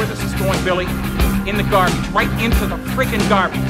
Where this is going, Billy? In the garbage, right into the friggin' garbage.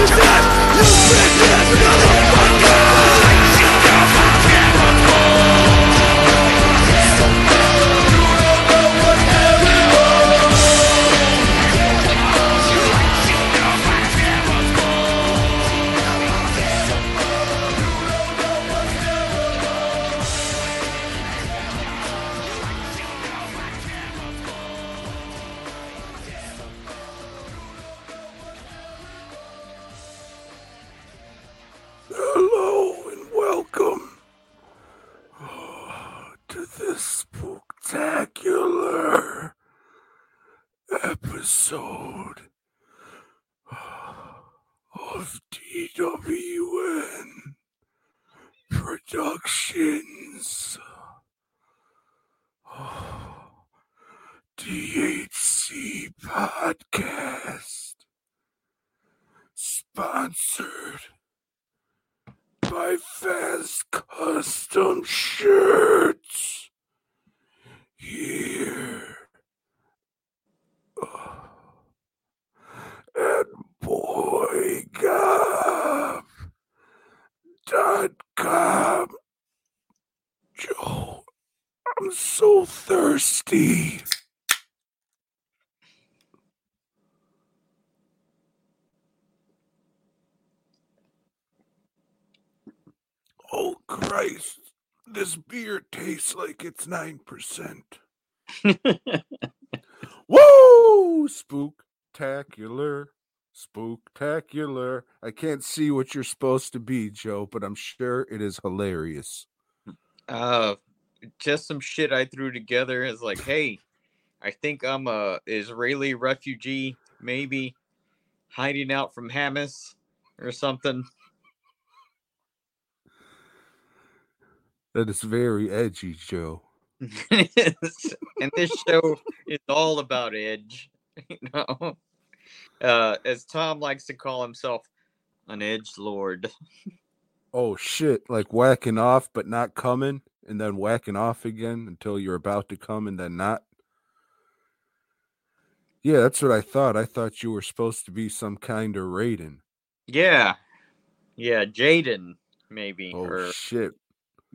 ass. You bitch ass Custom Shirts. Here. Uh, at boygob.com. Joe, I'm so thirsty. Oh Christ, this beer tastes like it's 9%. Woo! Spooktacular. Spooktacular. I can't see what you're supposed to be, Joe, but I'm sure it is hilarious. Uh, just some shit I threw together. Is like, hey, I think I'm a Israeli refugee, maybe hiding out from Hamas or something. That is very edgy, Joe. and this show is all about edge. You know, uh, as Tom likes to call himself, an edge lord. Oh shit, like whacking off but not coming, and then whacking off again until you're about to come and then not. Yeah, that's what I thought. I thought you were supposed to be some kind of Raiden. Yeah, yeah, Jaden maybe Oh or shit.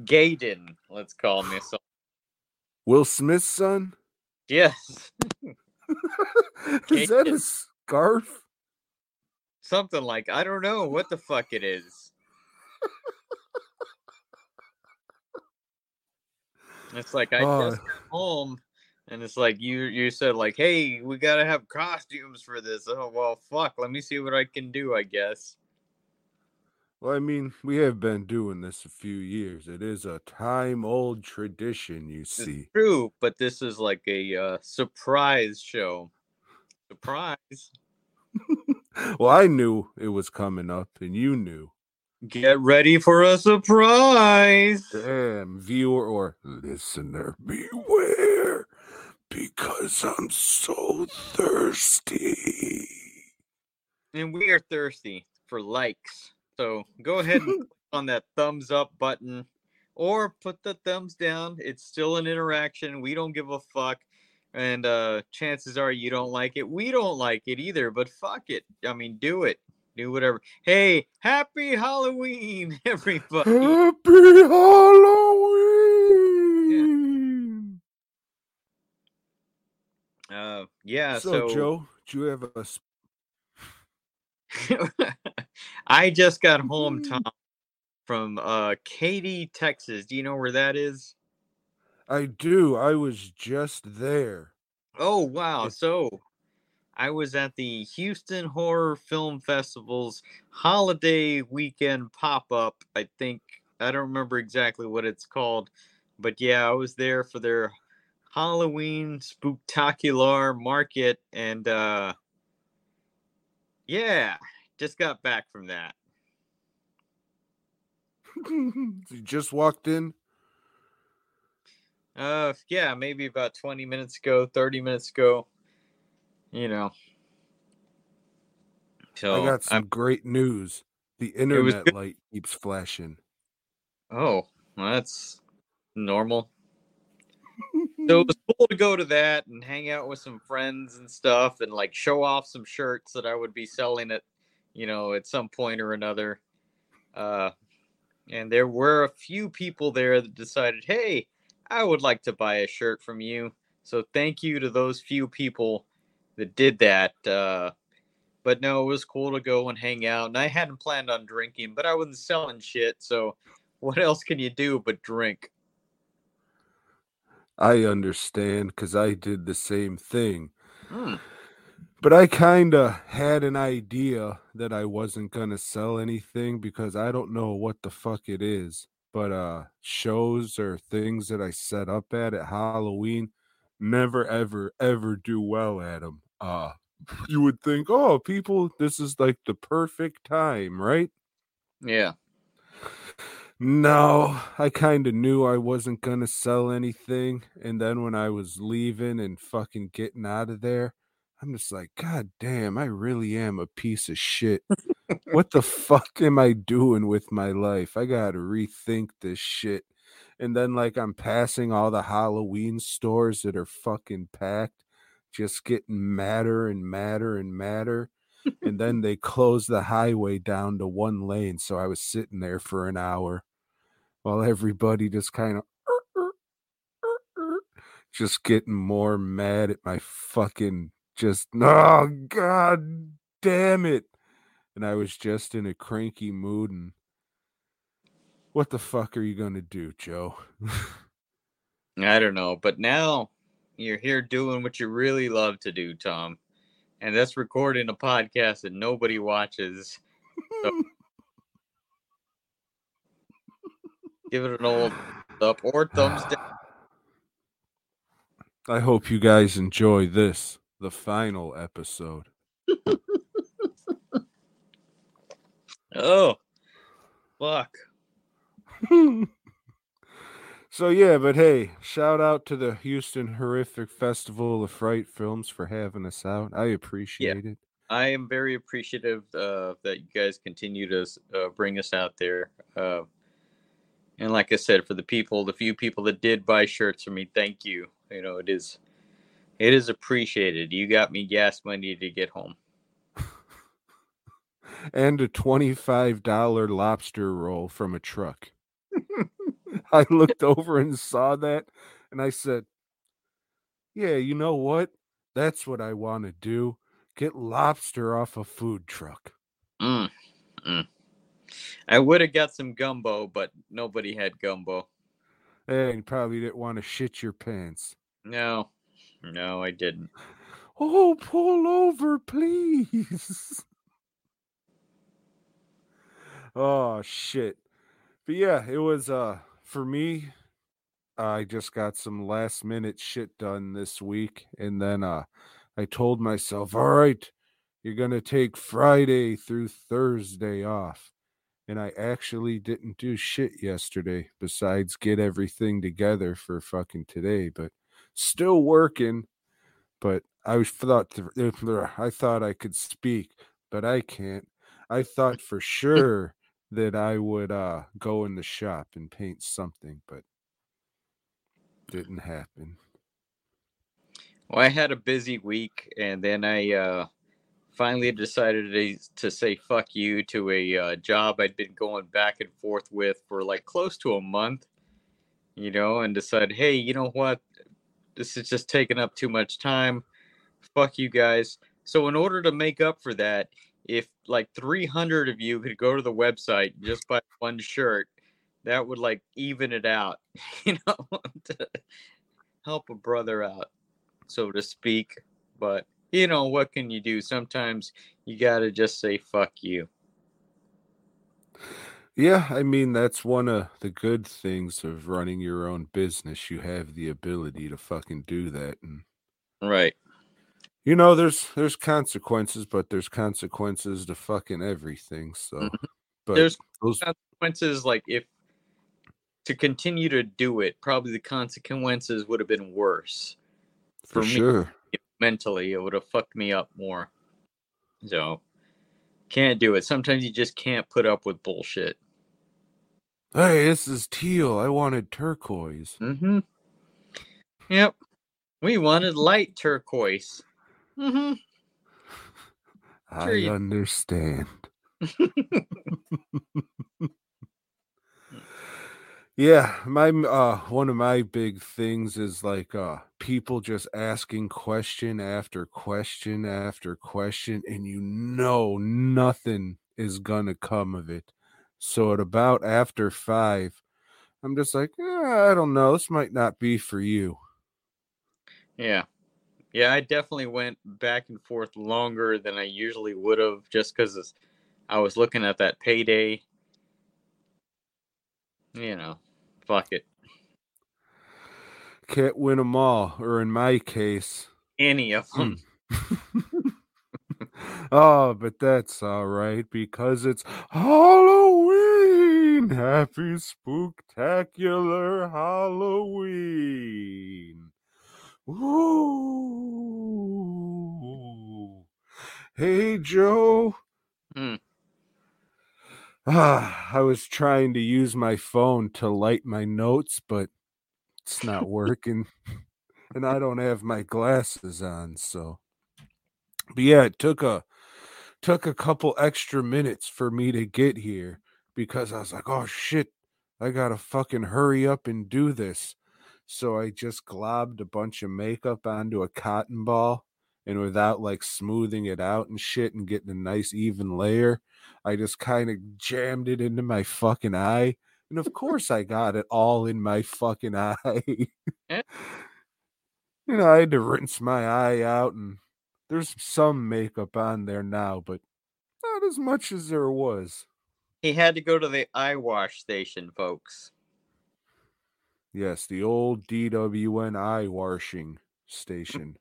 Gaiden. Let's call him this. Will Smith's son? Yes, is that a scarf? something like I don't know what the fuck it is. It's like I Oh. just got home, and it's like you you said like, hey, we gotta have costumes for this. Oh well, fuck. Let me see what I can do. I guess. Well, I mean, we have been doing this a few years. It is a time old tradition, you It's see. true, but this is like a uh, surprise show. Surprise! Well, I knew it was coming up, and you knew. Get ready for a surprise. Damn, viewer or listener, beware, because I'm so thirsty. And we are thirsty for likes. So go ahead and click on that thumbs up button or put the thumbs down. It's still an interaction. We don't give a fuck. And uh chances are you don't like it. We don't like it either, but fuck it. I mean, do it. do whatever. Hey, happy Halloween, everybody. Happy Halloween. Uh, yeah, so, so, Joe, do you have a I just got home, Tom, from uh Katy, Texas. Do you know where that is? I do. I was just there. Oh wow! So I was at the Houston Horror Film Festival's holiday weekend pop up. I think I don't remember exactly what it's called, but yeah, I was there for their Halloween spooktacular market, and uh, yeah, just got back from that. you just walked in. Uh, yeah, maybe about twenty minutes ago, thirty minutes ago. You know. So I got some I'm- great news. The internet light keeps flashing. Oh, well, that's normal. So it was cool to go to that and hang out with some friends and stuff and like show off some shirts that I would be selling at, you know, at some point or another. Uh, and there were a few people there that decided, hey, I would like to buy a shirt from you. So thank you to those few people that did that. Uh, but no, it was cool to go and hang out. And I hadn't planned on drinking, but I wasn't selling shit. So what else can you do but drink? I understand because I did the same thing. Hmm. But I kind of had an idea that I wasn't going to sell anything because I don't know what the fuck it is. But uh shows or things that I set up at at Halloween never ever ever do well at them. Uh you would think, "Oh, people, this is like the perfect time, right?" Yeah. No, I kind of knew I wasn't going to sell anything. And then when I was leaving and fucking getting out of there, I'm just like, God damn, I really am a piece of shit. what the fuck am I doing with my life? I got to rethink this shit. And then, like, I'm passing all the Halloween stores that are fucking packed, just getting madder and madder and madder and then they closed the highway down to one lane so i was sitting there for an hour while everybody just kind of just getting more mad at my fucking just oh god damn it and i was just in a cranky mood and what the fuck are you gonna do joe I don't know. But now you're here doing what you really love to do, Tom. And that's recording a podcast that nobody watches. Give it an old up or thumbs down. i hope you guys enjoy this the final episode Oh, fuck. so yeah, but hey, shout out to the Houston Horrific Festival of Fright Films for having us out. I appreciate it. I am very appreciative uh, that you guys continue to uh, bring us out there. Uh, and like I said, for the people, the few people that did buy shirts for me, thank you. You know, it is, it is appreciated. You got me gas money to get home. And a $25 lobster roll from a truck. I looked over and saw that and I said, Yeah, you know what? That's what I want to do. Get lobster off a food truck. Mm, mm. I would have got some gumbo, but nobody had gumbo. And you probably didn't want to shit your pants. No, no, I didn't. Oh, pull over, please. oh shit. But yeah, it was uh for me I just got some last minute shit done this week and then uh I told myself, "All right, you're going to take Friday through Thursday off." And I actually didn't do shit yesterday besides get everything together for fucking today, but still working but I was thought I thought I could speak, but I can't. I thought for sure that I would uh go in the shop and paint something, but didn't happen. Well, I had a busy week, and then I uh, finally decided to, to say fuck you to a uh, job I'd been going back and forth with for like close to a month, you know, and decide, hey, you know what? This is just taking up too much time. Fuck you guys. So, in order to make up for that, if like 300 of you could go to the website just buy one shirt, that would like even it out, you know, to help a brother out, so to speak. But you know, what can you do? Sometimes you got to just say fuck you. Yeah, I mean that's one of the good things of running your own business. You have the ability to fucking do that and Right. You know there's there's consequences, but there's consequences to fucking everything. So Mhm. but There's those consequences like if to continue to do it, probably the consequences would have been worse. for, for me- sure. Mentally, it would have fucked me up more. So can't do it. Sometimes you just can't put up with bullshit. Hey, this is teal. I wanted turquoise. Mm-hmm. Yep. We wanted light turquoise. Mm-hmm. I understand. yeah, my uh one of my big things is like uh people just asking question after question after question and you know nothing is gonna come of it. So at about after 5 I'm just like, eh, I don't know, this might not be for you. Yeah. Yeah, I definitely went back and forth longer than I usually would have just because I was looking at that payday. You know, fuck it. Can't win them all, or in my case, Any of hmm. them. oh, but that's all right because it's Halloween. Happy spooktacular Halloween. Ooh. Hey, Joe. Hmm. Ah, I was trying to use my phone to light my notes, but it's not working. and I don't have my glasses on, so but yeah, it took a took a couple extra minutes for me to get here because I was like, oh shit, I gotta fucking hurry up and do this. So I just globbed a bunch of makeup onto a cotton ball and without like smoothing it out and shit and getting a nice even layer, I just kind of jammed it into my fucking eye. And of course I got it all in my fucking eye. Eh? you know, I had to rinse my eye out and there's some makeup on there now, but not as much as there was. He had to go to the eye wash station, folks. Yes, the old DWNI washing station.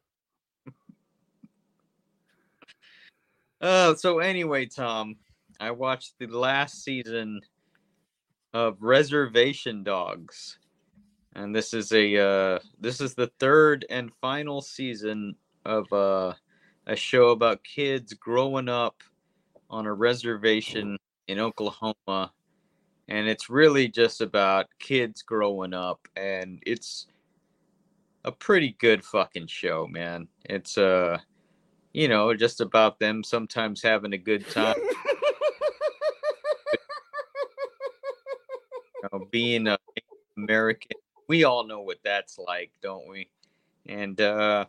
Uh, so anyway, Tom, I watched the last season of Reservation Dogs, and this is a uh, this is the third and final season of uh, a show about kids growing up on a reservation in Oklahoma, and it's really just about kids growing up, and it's a pretty good fucking show, man. It's uh you know, just about them sometimes having a good time, you know, being a American. We all know what that's like, don't we? And uh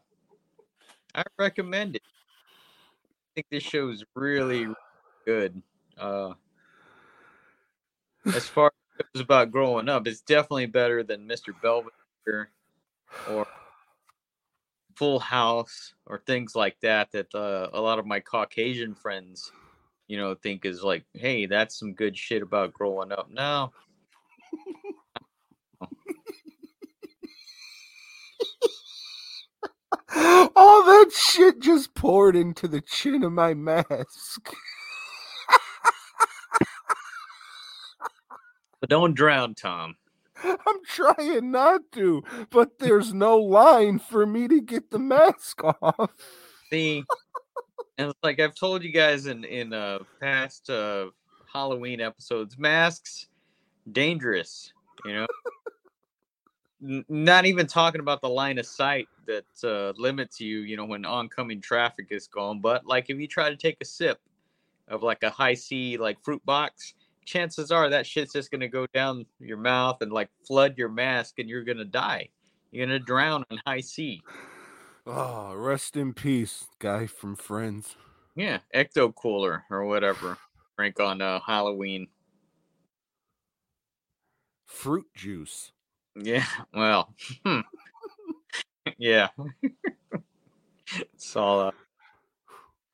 I recommend it. I think this show is really, really good. Uh as far as it's about growing up, it's definitely better than Mr. Belvedere or Full House or things like that that uh, a lot of my Caucasian friends, you know, think is like, hey, that's some good shit about growing up. No, All that shit just poured into the chin of my mask. but don't drown, Tom. I'm trying not to, but there's no line for me to get the mask off. See, and like I've told you guys in in uh, past uh, Halloween episodes, masks dangerous. You know, n- not even talking about the line of sight that uh, limits you, you know, when oncoming traffic is going. But like if you try to take a sip of like a Hi-C like fruit box, chances are that shit's just gonna go down your mouth and like flood your mask, and you're gonna die. You're gonna drown on Hi-C. Oh, rest in peace, guy from Friends. Yeah, ecto cooler or whatever. Drink on uh, Halloween. Fruit juice. Yeah, well, hmm. yeah. it's all uh,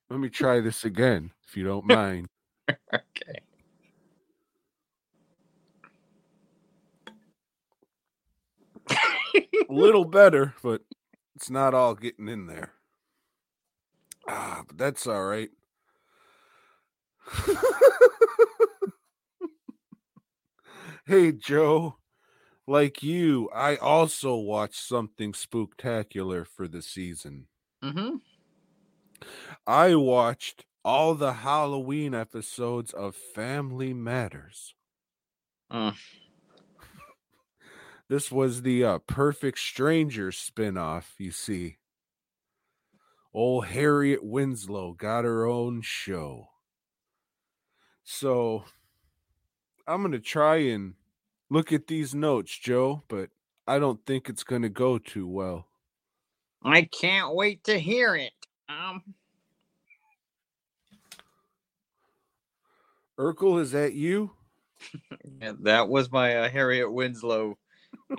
Let me try this again, if you don't mind. okay. A little better, but it's not all getting in there. Ah, but that's all right. hey, Joe. Like you, I also watched something spooktacular for the season. Mm-hmm. I watched all the Halloween episodes of Family Matters. Uh, This was the uh, Perfect Stranger spinoff, you see. Old Harriet Winslow got her own show. So I'm going to try and look at these notes, Joe, but I don't think it's going to go too well. I can't wait to hear it. Um, Urkel, is that you? that was my uh, Harriet Winslow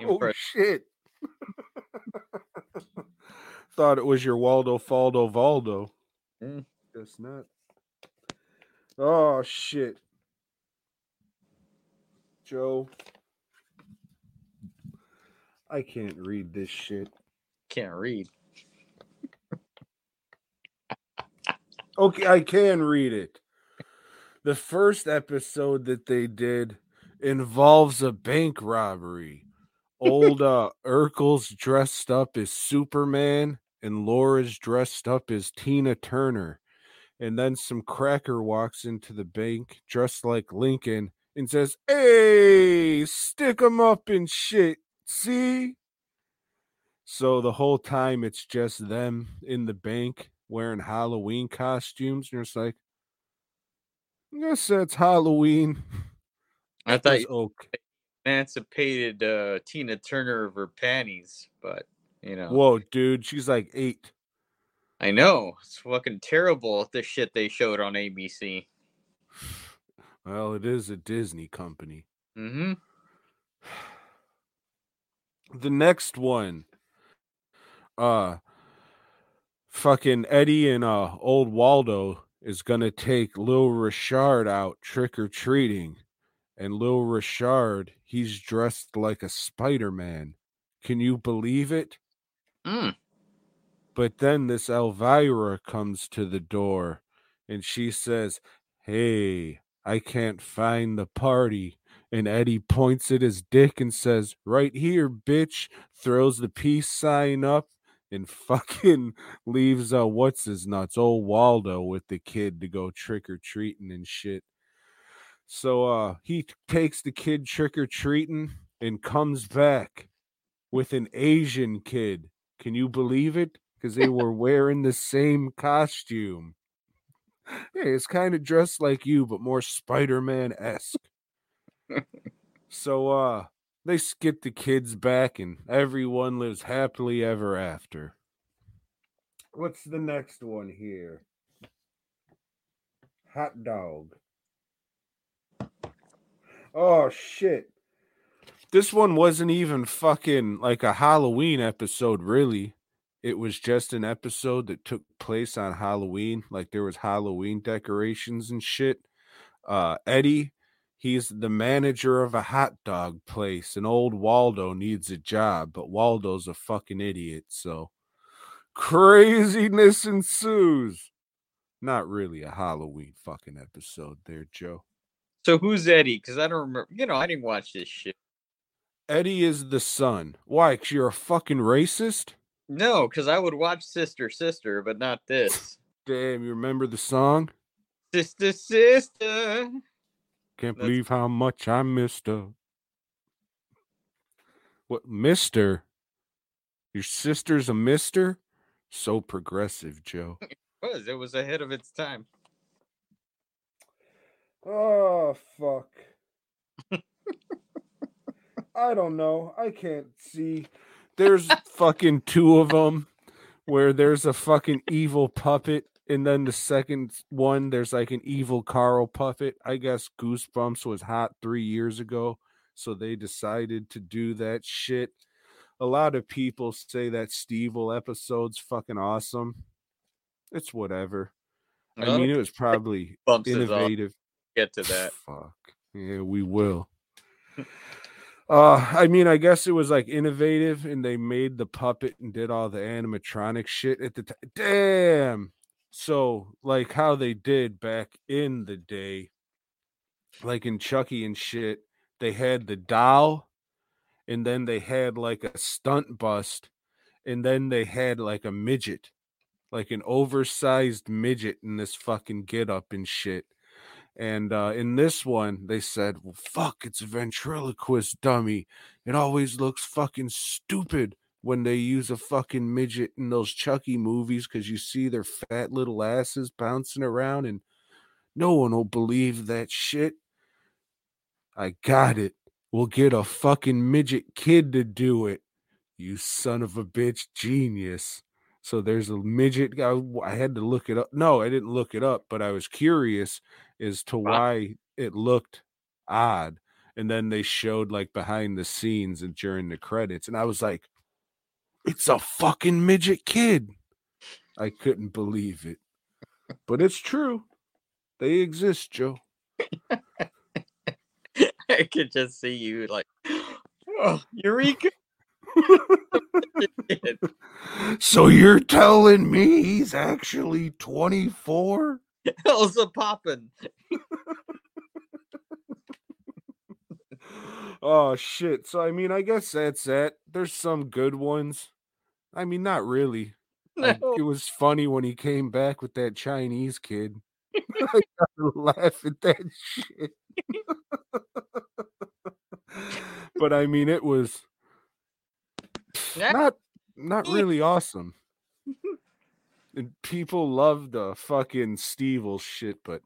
Oh, shit. Thought it was your Waldo Faldo Valdo. Mm. Guess not. Oh, shit. Joe. I can't read this shit. Can't read. Okay, I can read it. The first episode that they did involves a bank robbery. Old uh Urkel's dressed up as Superman and Laura's dressed up as Tina Turner. And then some cracker walks into the bank dressed like Lincoln and says, Hey, stick 'em up and shit. See? So the whole time it's just them in the bank wearing Halloween costumes. And you're just like, I guess that's Halloween. I thought you okay. Emancipated uh, Tina Turner of her panties, but you know, Whoa, dude, she's like eight. I know it's fucking terrible. The shit they showed on ABC. Well, it is a Disney company. Mm-hmm. The next one, uh, fucking Eddie and uh old Waldo is gonna take Lil Richard out trick or treating, and Lil Richard he's dressed like a Spider Man. Can you believe it? Mm. But then this Elvira comes to the door and she says, Hey, I can't find the party. And Eddie points at his dick and says, Right here, bitch. Throws the peace sign up and fucking leaves uh what's his nuts, old Waldo with the kid to go trick or treating and shit. So uh he takes the kid trick or treating and comes back with an Asian kid. Can you believe it? Because they were wearing the same costume. Hey, it's kind of dressed like you, but more Spider-Man esque. so uh they skip the kids back and everyone lives happily ever after. What's the next one here? Hot dog. Oh shit. This one wasn't even fucking like a Halloween episode, really. It was just an episode that took place on Halloween. Like there was Halloween decorations and shit. Uh Eddie, he's the manager of a hot dog place, and old Waldo needs a job, but Waldo's a fucking idiot, so craziness ensues. Not really a Halloween fucking episode there, Joe. So who's Eddie? Because I don't remember. You know, I didn't watch this shit. Eddie is the son. Why? Because you're a fucking racist? No, because I would watch Sister Sister, but not this. Damn, you remember the song? Sister Sister. Can't That's- believe how much I missed her. What, Mister? Your sister's a Mister? So progressive, Joe. It was it was ahead of its time. Oh fuck. I don't know. I can't see. There's fucking two of them where there's a fucking evil puppet and then the second one there's like an evil Carl puppet. I guess Goosebumps was hot 3 years ago, so they decided to do that shit. A lot of people say that Stevil episode's fucking awesome. It's whatever. I mean, it was probably bumps is off. innovative. Get to that. Fuck. Yeah, we will. uh I mean, I guess it was like innovative and they made the puppet and did all the animatronic shit at the time. Damn. So, like how they did back in the day, like in Chucky and shit, they had the doll and then they had like a stunt bust and then they had like a midget, like an oversized midget in this fucking get up and shit. And uh, in this one, they said, well, fuck, it's a ventriloquist dummy. It always looks fucking stupid when they use a fucking midget in those Chucky movies because you see their fat little asses bouncing around and no one will believe that shit. I got it. We'll get a fucking midget kid to do it. You son of a bitch genius. So there's a midget. I, I had to look it up. No, I didn't look it up, but I was curious as to why it looked odd. And then they showed like behind the scenes and during the credits, and I was like, "It's a fucking midget kid." I couldn't believe it, but it's true. They exist, Joe. I could just see you like, oh, Eureka! So you're telling me he's actually 24? Hell's a poppin'. Oh shit. So I mean, I guess that's that. There's some good ones. I mean, not really. Like, No. it was funny when he came back with that Chinese kid. I gotta laugh at that shit. but I mean, it was not not really awesome. And people love the fucking Stevil shit, but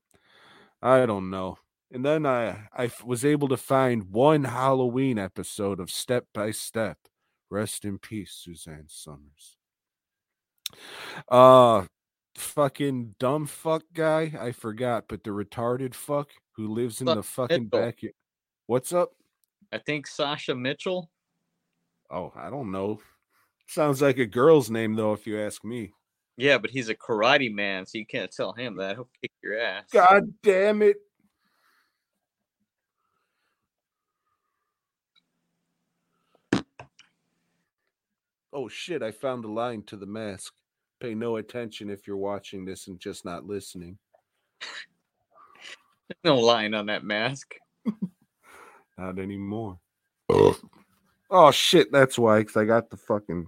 I don't know. And then I I was able to find one Halloween episode of Step by Step. Rest in peace, Suzanne Somers. Uh fucking dumb fuck guy, I forgot, but the retarded fuck who lives in the fucking Mitchell. backyard. What's up? I think Sasha Mitchell. Oh, I don't know. Sounds like a girl's name though, if you ask me. Yeah, but he's a karate man, so you can't tell him that. He'll kick your ass. God damn it. Oh shit, I found a line to the mask. Pay no attention if you're watching this and just not listening. No line on that mask. Not anymore. oh shit, that's why, because I got the fucking.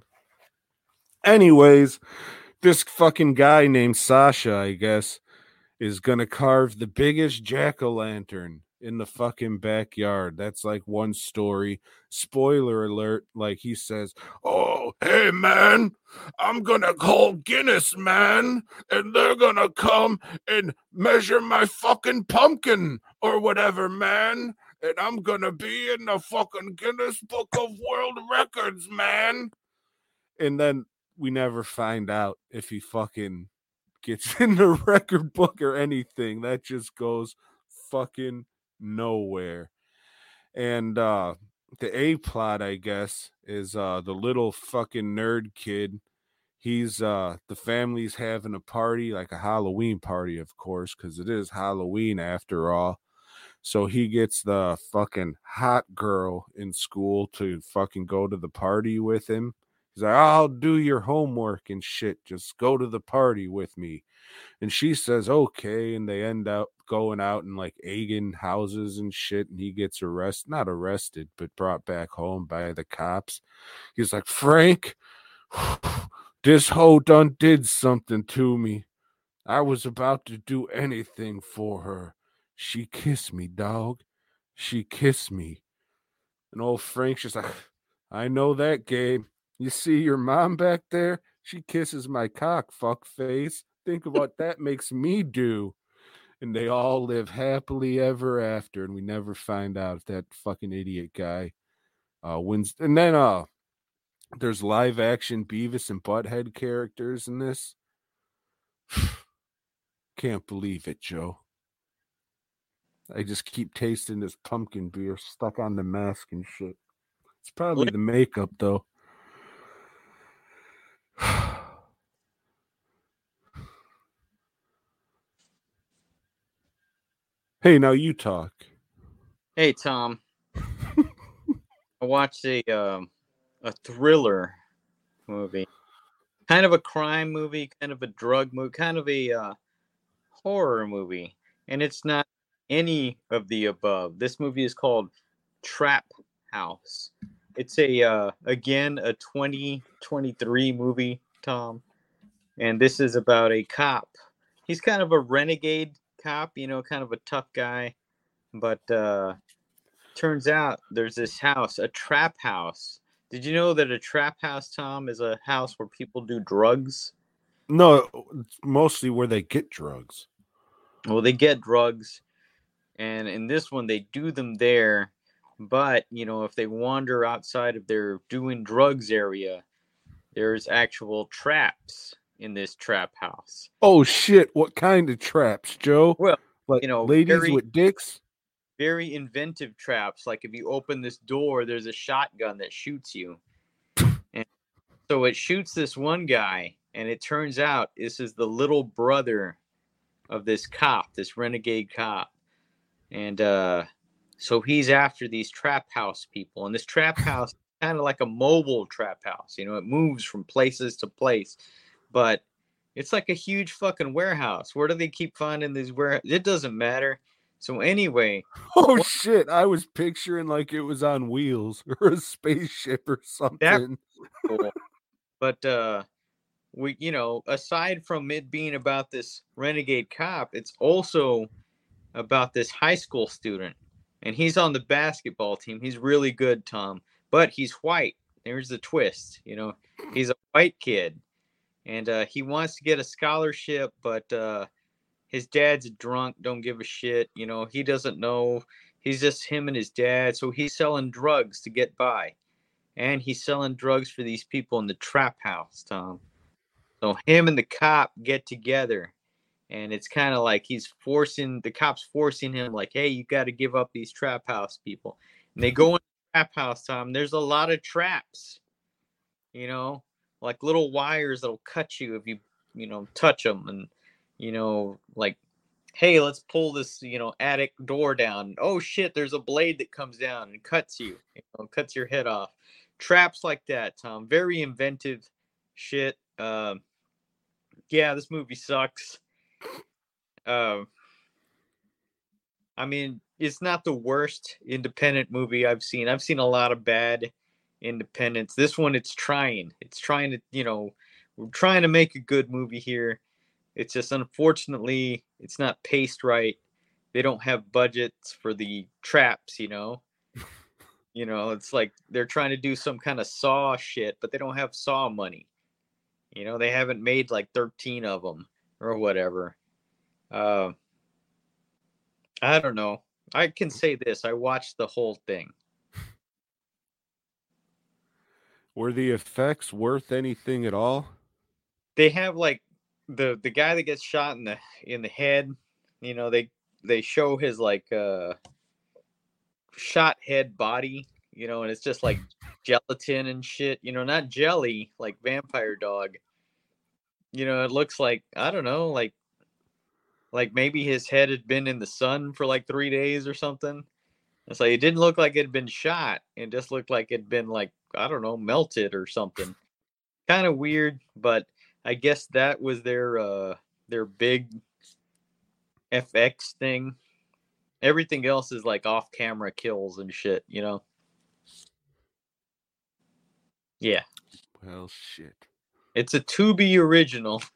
Anyways, this fucking guy named Sasha, I guess, is gonna carve the biggest jack o' lantern in the fucking backyard. That's like one story. Spoiler alert, like he says, Oh, hey man, I'm gonna call Guinness, man, and they're gonna come and measure my fucking pumpkin or whatever, man and I'm gonna be in the fucking Guinness Book of World Records, man. And then we never find out if he fucking gets in the record book or anything. That just goes fucking nowhere. And uh the A plot, I guess, is uh the little fucking nerd kid. He's uh the family's having a party, like a Halloween party, of course, because it is Halloween after all. So he gets the fucking hot girl in school to fucking go to the party with him. He's like, I'll do your homework and shit. Just go to the party with me. And she says, okay. And they end up going out and like egging houses and shit. And he gets arrested, not arrested, but brought back home by the cops. He's like, Frank, this hoe done did something to me. I was about to do anything for her. She kissed me, dog. She kissed me. And old Frank's just like, I know that game. You see your mom back there? She kisses my cock, fuck face. Think of what that makes me do. And they all live happily ever after, and we never find out if that fucking idiot guy uh wins. And then uh there's live action Beavis and Butthead characters in this. Can't believe it, Joe. I just keep tasting this pumpkin beer stuck on the mask and shit. It's probably the makeup though. hey, now you talk. Hey Tom, I watched a um, a thriller movie, kind of a crime movie, kind of a drug movie, kind of a uh, horror movie, and it's not any of the above. This movie is called Trap House. It's a uh, again a 2023 movie, Tom, and this is about a cop. He's kind of a renegade cop, you know, kind of a tough guy, but uh, turns out there's this house, a trap house. Did you know that a trap house, Tom, is a house where people do drugs? No, mostly where they get drugs. Well, they get drugs, and in this one, they do them there. But you know, if they wander outside of their doing drugs area, there's actual traps in this trap house. Oh shit! What kind of traps, Joe? Well, like you know, ladies very- with dicks. very inventive traps. Like if you open this door, there's a shotgun that shoots you. And so it shoots this one guy, and it turns out this is the little brother of this cop, this renegade cop. And uh so he's after these trap house people. And this trap house kind of like a mobile trap house, you know, it moves from places to place. But it's like a huge fucking warehouse. Where do they keep finding these where it doesn't matter. So anyway, Oh shit! I was picturing like it was on wheels or a spaceship or something. cool. but uh we you know aside from it being about this renegade cop it's also about this high school student and he's on the basketball team. He's really good tom but he's white. There's the twist you know? He's a white kid and uh he wants to get a scholarship but uh his dad's drunk don't give a shit you know? He doesn't know. He's just him and his dad so he's selling drugs to get by and he's selling drugs for these people in the trap house, Tom. So him and the cop get together, and it's kind of like he's forcing the cops forcing him, like, "Hey, you got to give up these trap house people." And they go in the trap house, Tom. There's a lot of traps, you know, like little wires that'll cut you if you, you know, touch them, and you know, like hey, let's pull this, you know, attic door down. Oh shit, there's a blade that comes down and cuts you, you know, cuts your head off. Traps like that, Tom. Very inventive shit. Um, yeah, this movie sucks. Um, I mean, it's not the worst independent movie I've seen. I've seen a lot of bad independents. This one, it's trying. It's trying to, you know, we're trying to make a good movie here. It's just unfortunately, it's not paced right. They don't have budgets for the traps, you know. you know, it's like they're trying to do some kind of saw shit, but they don't have saw money. You know, they haven't made like 13 of them or whatever. Uh, I don't know. I can say this I watched the whole thing. Were the effects worth anything at all? they have like the the guy that gets shot in the in the head you know they they show his like uh shot head body you know and it's just like gelatin and shit you know not jelly like vampire dog you know it looks like i don't know like like maybe his head had been in the sun for like three days or something it's like it didn't look like it had been shot it just looked like it'd been like i don't know melted or something kind of weird but I guess that was their uh their big FX thing. Everything else is like off camera kills and shit, you know. Yeah, Well, shit. It's a Tubi original.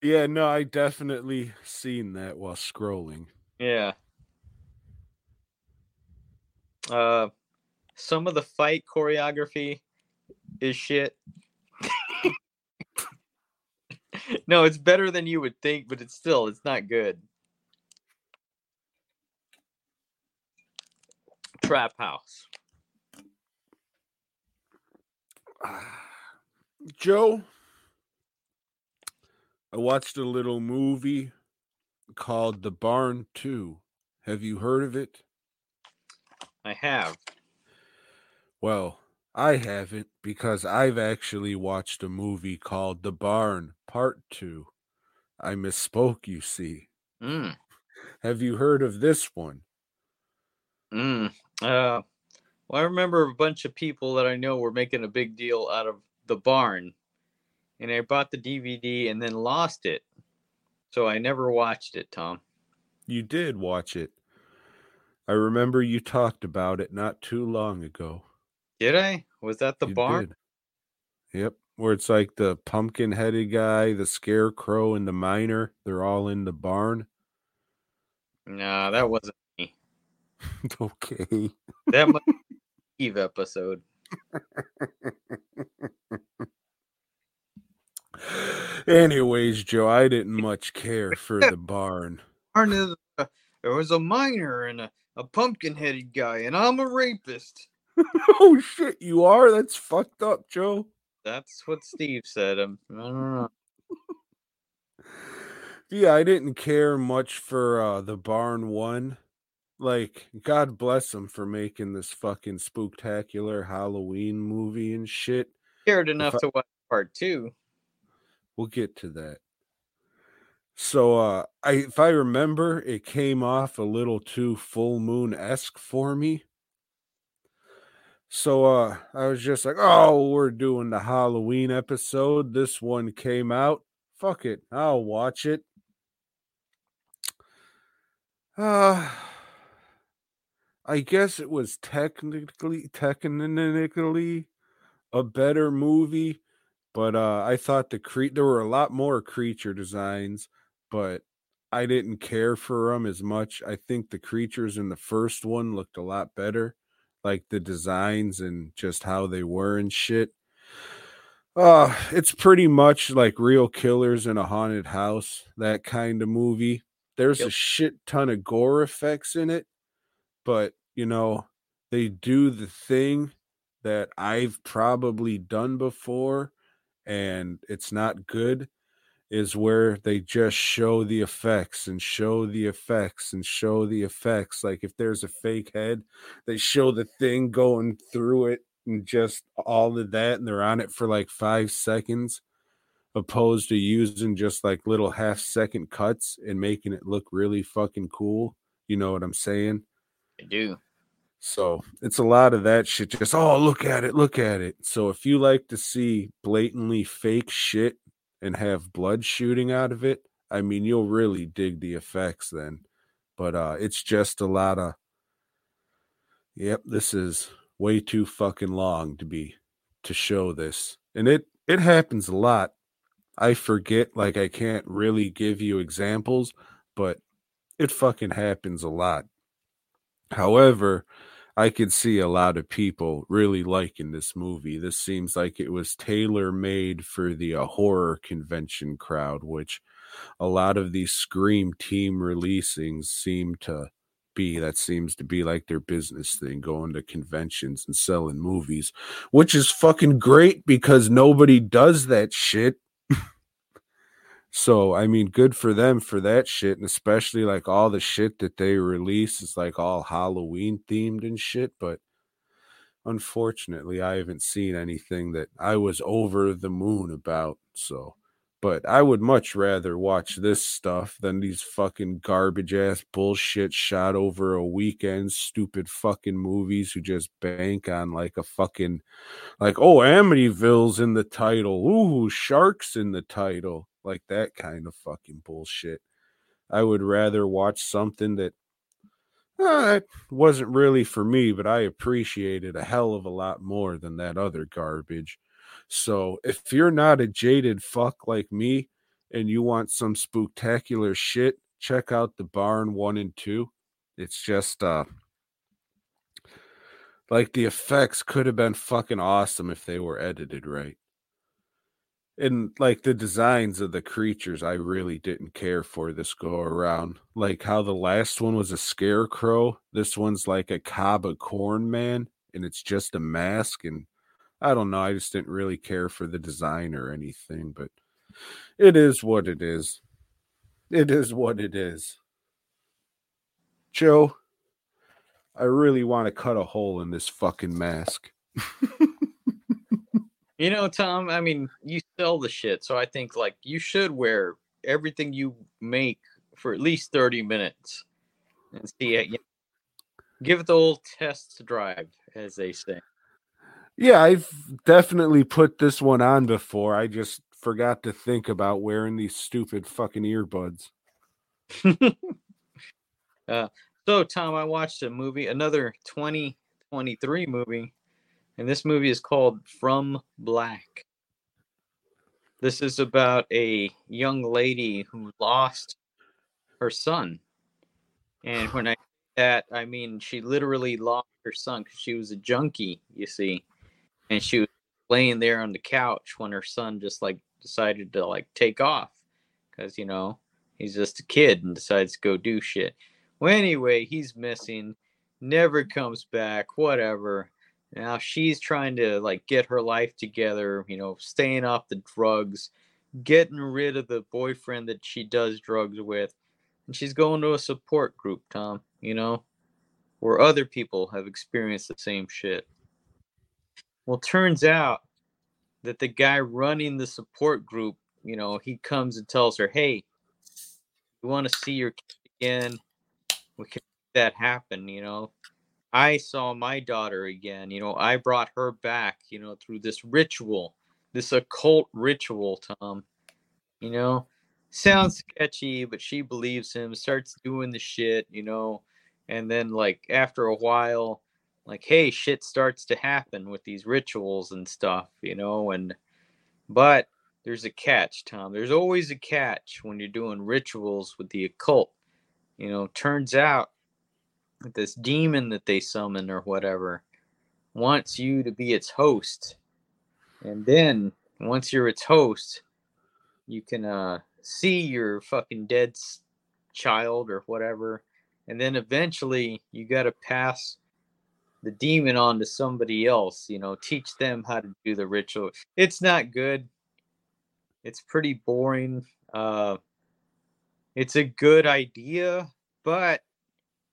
Yeah, no, I definitely seen that while scrolling. yeah. Uh some of the fight choreography is shit. no, it's better than you would think, but it's still it's not good. Trap House. Joe, I watched a little movie called The Barn 2. Have you heard of it? I have. Well, I haven't because I've actually watched a movie called The Barn Part 2. I misspoke, you see. Mm. Have you heard of this one? Mm. Uh, well, I remember a bunch of people that I know were making a big deal out of the barn, and I bought the DVD and then lost it, so I never watched it. Tom, You did watch it. I remember you talked about it not too long ago. did I? Was that the You barn? did. Yep. Where it's like the pumpkin headed guy, the scarecrow, and the miner. They're all in the barn. No, that wasn't. Me. okay. That must be Eve episode. Anyways, Joe, I didn't much care for the barn. Barn is uh, there was a miner and a, a pumpkin-headed guy, and I'm a rapist. oh shit, you are? That's fucked up, Joe. That's what Steve said. Um, I don't know. Yeah, I didn't care much for uh the barn one. Like, God bless them for making this fucking spooktacular Halloween movie and shit. Cared enough I- to watch part two. We'll get to that. So uh I if I remember, it came off a little too full moon esque for me. So uh I was just like, oh, we're doing the Halloween episode. This one came out. Fuck it. I'll watch it. Uh I guess it was technically technically a better movie but uh I thought the cre- there were a lot more creature designs, but I didn't care for them as much. I think the creatures in the first one looked a lot better, like the designs and just how they were and shit. Uh it's pretty much like real killers in a haunted house, that kind of movie. There's a shit ton of gore effects in it, but you know, they do the thing that I've probably done before and it's not good is where they just show the effects and show the effects and show the effects like if there's a fake head they show the thing going through it and just all of that and they're on it for like 5 seconds opposed to using just like little half second cuts and making it look really fucking cool you know what i'm saying I do. So it's a lot of that shit. Just oh, look at it, look at it. So if you like to see blatantly fake shit and have blood shooting out of it, I mean, you'll really dig the effects then. But uh it's just a lot of. Yep, this is way too fucking long to be to show this, and it it happens a lot. I forget, like I can't really give you examples, but it fucking happens a lot. However, I could see a lot of people really liking this movie. This seems like it was tailor made for the uh, horror convention crowd, which a lot of these Scream team releasings seem to be. That seems to be like their business thing, going to conventions and selling movies, which is fucking great because nobody does that shit. So I mean, good for them for that shit, and especially like all the shit that they release is like all Halloween themed and shit. But unfortunately, I haven't seen anything that I was over the moon about. So, but I would much rather watch this stuff than these fucking garbage ass bullshit shot over a weekend, stupid fucking movies who just bank on like a fucking like oh Amityville's in the title, ooh sharks in the title, like that kind of fucking bullshit. I would rather watch something that uh, wasn't really for me, but I appreciated a hell of a lot more than that other garbage. So if you're not a jaded fuck like me and you want some spectacular shit, check out the barn one and two. It's just uh Like the effects could have been fucking awesome if they were edited right. And like the designs of the creatures, I really didn't care for this go around. Like how the last one was a scarecrow, this one's like a cob of corn man, and it's just a mask. And I don't know, I just didn't really care for the design or anything, but it is what it is. It is what it is. Joe, I really want to cut a hole in this fucking mask. You know, Tom, I mean, you sell the shit, so I think like you should wear everything you make for at least 30 minutes and see it. You know, give it the old test drive, as they say. Yeah, I've definitely put this one on before. I just forgot to think about wearing these stupid fucking earbuds. uh, so, Tom, I watched a movie, another 2023 movie and this movie is called From Black. This is about a young lady who lost her son. And when I that, I mean she literally lost her son because she was a junkie, you see. And she was laying there on the couch when her son just like decided to like take off because you know he's just a kid and decides to go do shit. Well, anyway, he's missing, never comes back, whatever. Now she's trying to like get her life together, you know, staying off the drugs, getting rid of the boyfriend that she does drugs with. And she's going to a support group, Tom, you know, where other people have experienced the same shit. Well, turns out that the guy running the support group, you know, he comes and tells her, "Hey, we want to see your kid again? We can make that happen, you know. I saw my daughter again. You know, I brought her back, you know, through this ritual, this occult ritual, Tom. You know, sounds sketchy, but she believes him, starts doing the shit, you know, and then, like, after a while, like, hey, shit starts to happen with these rituals and stuff, you know, and, but there's a catch, Tom. There's always a catch when you're doing rituals with the occult. You know, turns out that this demon that they summon or whatever wants you to be its host and then once you're its host you can uh see your fucking dead child or whatever and then eventually you got to pass the demon on to somebody else you know teach them how to do the ritual it's not good it's pretty boring uh it's a good idea but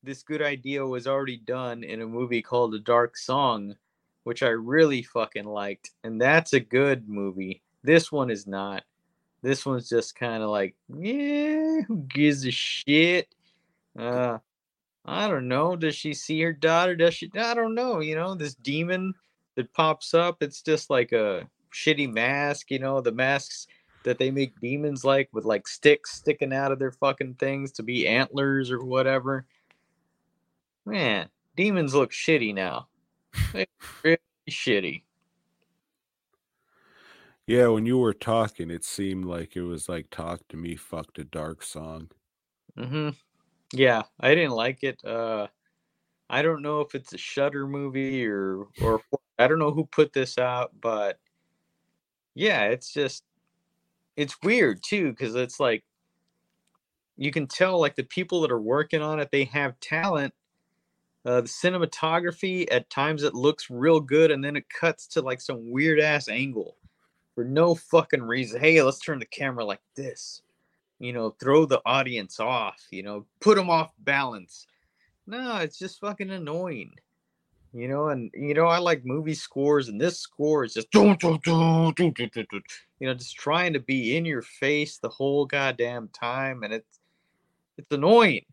this good idea was already done in a movie called A Dark Song, which I really fucking liked. And that's a good movie. This one is not. This one's just kind of like, yeah, who gives a shit? Uh, I don't know. Does she see her daughter? Does she? I don't know. You know, this demon that pops up, it's just like a shitty mask, you know, the masks that they make demons like with like sticks sticking out of their fucking things to be antlers or whatever. Man, demons look shitty now. They really shitty. Yeah, when you were talking, it seemed like it was like "Talk to Me, fucked a dark song." Mm-hmm. Yeah, I didn't like it. Uh, I don't know if it's a Shudder movie or or I don't know who put this out, but yeah, it's just it's weird too because it's like you can tell like the people that are working on it they have talent uh, the cinematography at times it looks real good, and then it cuts to like some weird ass angle for no fucking reason. Hey, let's turn the camera like this. You know, throw the audience off. You know, put them off balance. No, it's just fucking annoying. You know, and you know I like movie scores, and this score is just you know just trying to be in your face the whole goddamn time, and it's it's annoying.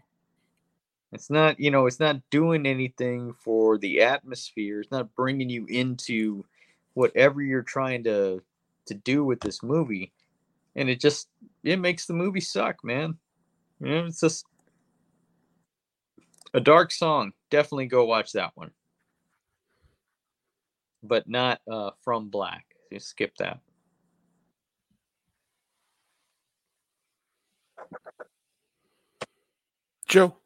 It's not, you know, it's not doing anything for the atmosphere. It's not bringing you into whatever you're trying to to do with this movie. And it just it makes the movie suck, man. You know, it's just a dark song. Definitely go watch that one. But not uh from Black. You skip that. Joe.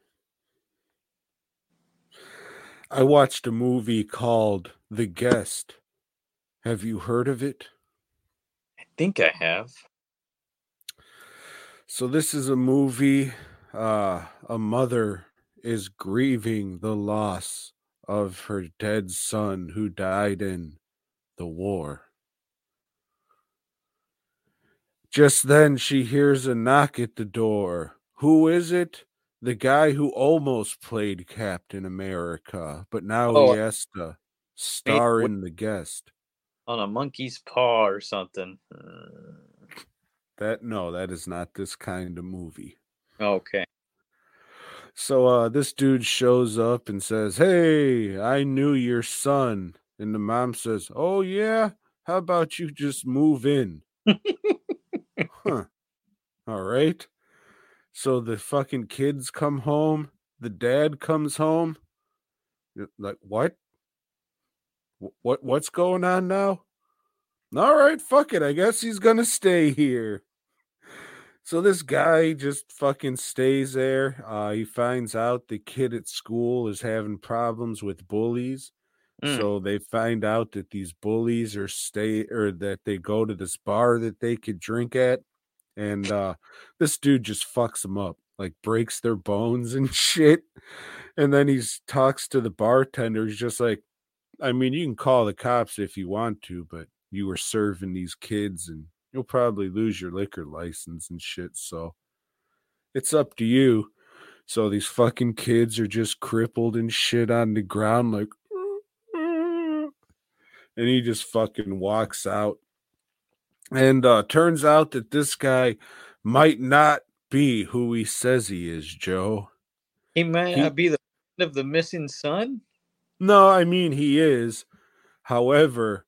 I watched a movie called The Guest. Have you heard of it? I think I have. So this is a movie uh a mother is grieving the loss of her dead son who died in the war. Just then she hears a knock at the door. Who is it? The guy who almost played Captain America, but now Oh, he has to star in the guest. On a monkey's paw or something. Uh, That no, that is not this kind of movie. okay. So uh this dude shows up and says, "Hey, I knew your son." And the mom says, "Oh yeah, how about you just move in?" huh. All right. So the fucking kids come home, the dad comes home. Like what? What what's going on now? All right, fuck it. I guess he's going to stay here. So this guy just fucking stays there. Uh, he finds out the kid at school is having problems with bullies. Mm. So they find out that these bullies are stay or that they go to this bar that they could drink at. And uh this dude just fucks them up, like breaks their bones and shit. And then he talks to the bartender. He's just like, I mean, you can call the cops if you want to, but you were serving these kids and you'll probably lose your liquor license and shit. So it's up to you. So these fucking kids are just crippled and shit on the ground, like, and he just fucking walks out. And uh turns out that this guy might not be who he says he is, Joe. He might not be the of the missing son. No, I mean he is. However,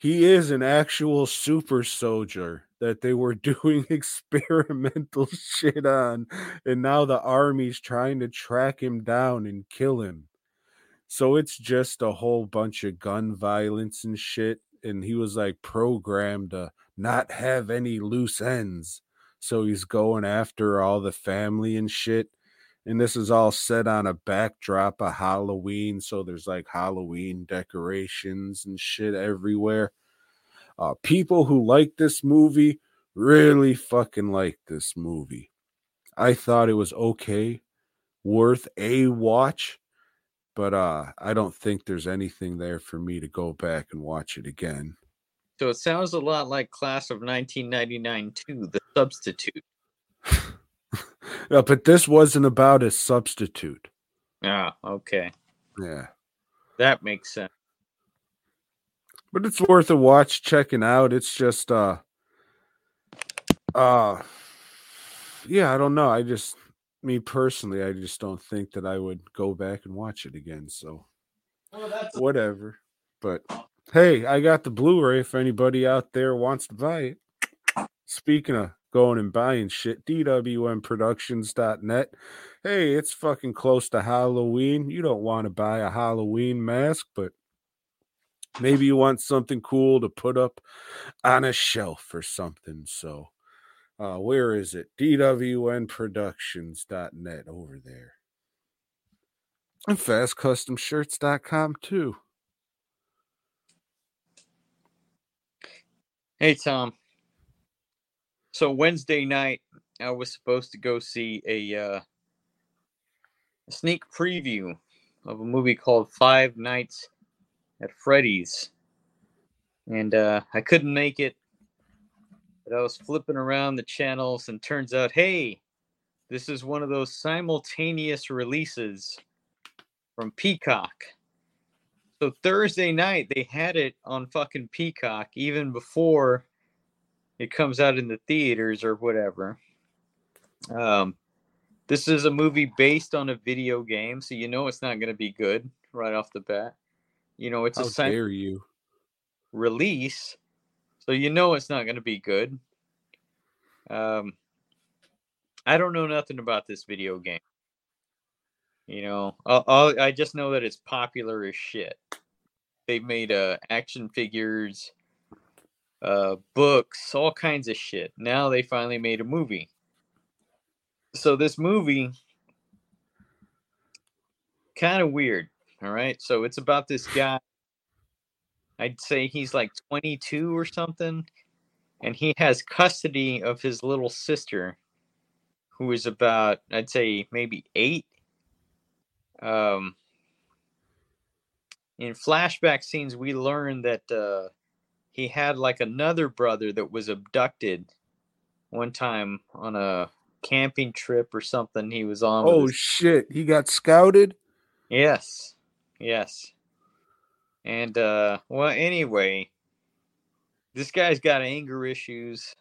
he is an actual super soldier that they were doing experimental shit on, and now the army's trying to track him down and kill him. So it's just a whole bunch of gun violence and shit. And he was like programmed to not have any loose ends. So he's going after all the family and shit and this is all set on a backdrop of Halloween. So there's like Halloween decorations and shit everywhere. Uh, people who like this movie really fucking like this movie. I thought it was okay, worth a watch, but uh, I don't think there's anything there for me to go back and watch it again. So it sounds a lot like Class of 1999 too, The Substitute. Yeah, but this wasn't about a substitute. Ah, okay. Yeah. That makes sense. but it's worth a watch checking out it's just uh uh yeah i don't know i just me personally i just don't think that i would go back and watch it again so whatever but hey i got the blu-ray if anybody out there wants to buy it speaking of going and buying shit. Dwnproductions.net hey it's fucking close to halloween. You don't want to buy a halloween mask but maybe you want something cool to put up on a shelf or something so uh where is it? Dwnproductions.net over there. And fastcustomshirts.com too. Hey Tom. So Wednesday night, I was supposed to go see a uh, sneak preview of a movie called Five Nights at Freddy's, and uh, I couldn't make it. But I was flipping around the channels, and turns out, hey, this is one of those simultaneous releases from Peacock. So Thursday night they had it on fucking Peacock even before it comes out in the theaters or whatever. Um, this is a movie based on a video game, so you know it's not going to be good right off the bat. You know it's how a sim- dare you release, so you know it's not going to be good. Um, I don't know nothing about this video game. You know, I'll, I'll, I just know that it's popular as shit. They've made uh, action figures, uh, books, all kinds of shit. Now they finally made a movie. So this movie, kind of weird. All right. So it's about this guy. I'd say he's like 22 or something. And he has custody of his little sister, who is about, I'd say, maybe eight. Um, in flashback scenes, we learn that uh, he had like another brother that was abducted one time on a camping trip or something he was on. Oh his- shit, he got scouted. Yes. Yes. And uh well anyway, this guy's got anger issues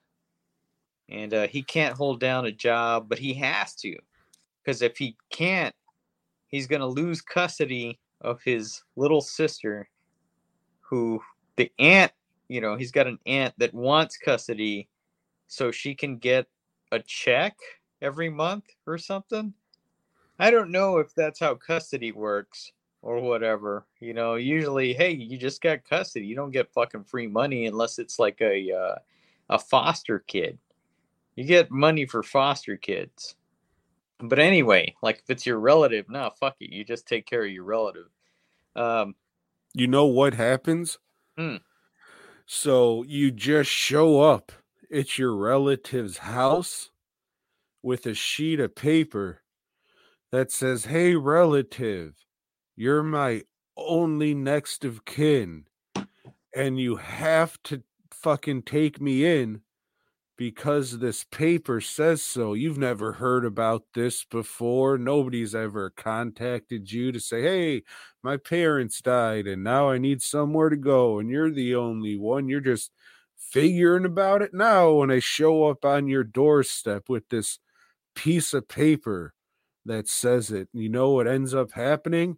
and uh he can't hold down a job, but he has to cuz if he can't, he's going to lose custody of his little sister who the aunt, you know, he's got an aunt that wants custody so she can get a check every month or something. I don't know if that's how custody works or whatever. You know, usually, hey, you just got custody. You don't get fucking free money unless it's like a uh, a foster kid. You get money for foster kids. But anyway, like if it's your relative, no, fuck it. You just take care of your relative. Um, You know what happens? Hmm. So you just show up at your relative's house with a sheet of paper that says, Hey, relative, you're my only next of kin, and you have to fucking take me in because this paper says so. You've never heard about this before. Nobody's ever contacted you to say, Hey, my parents died and now I need somewhere to go, and you're the only one. You're just figuring about it now when I show up on your doorstep with this piece of paper that says it. You know what ends up happening?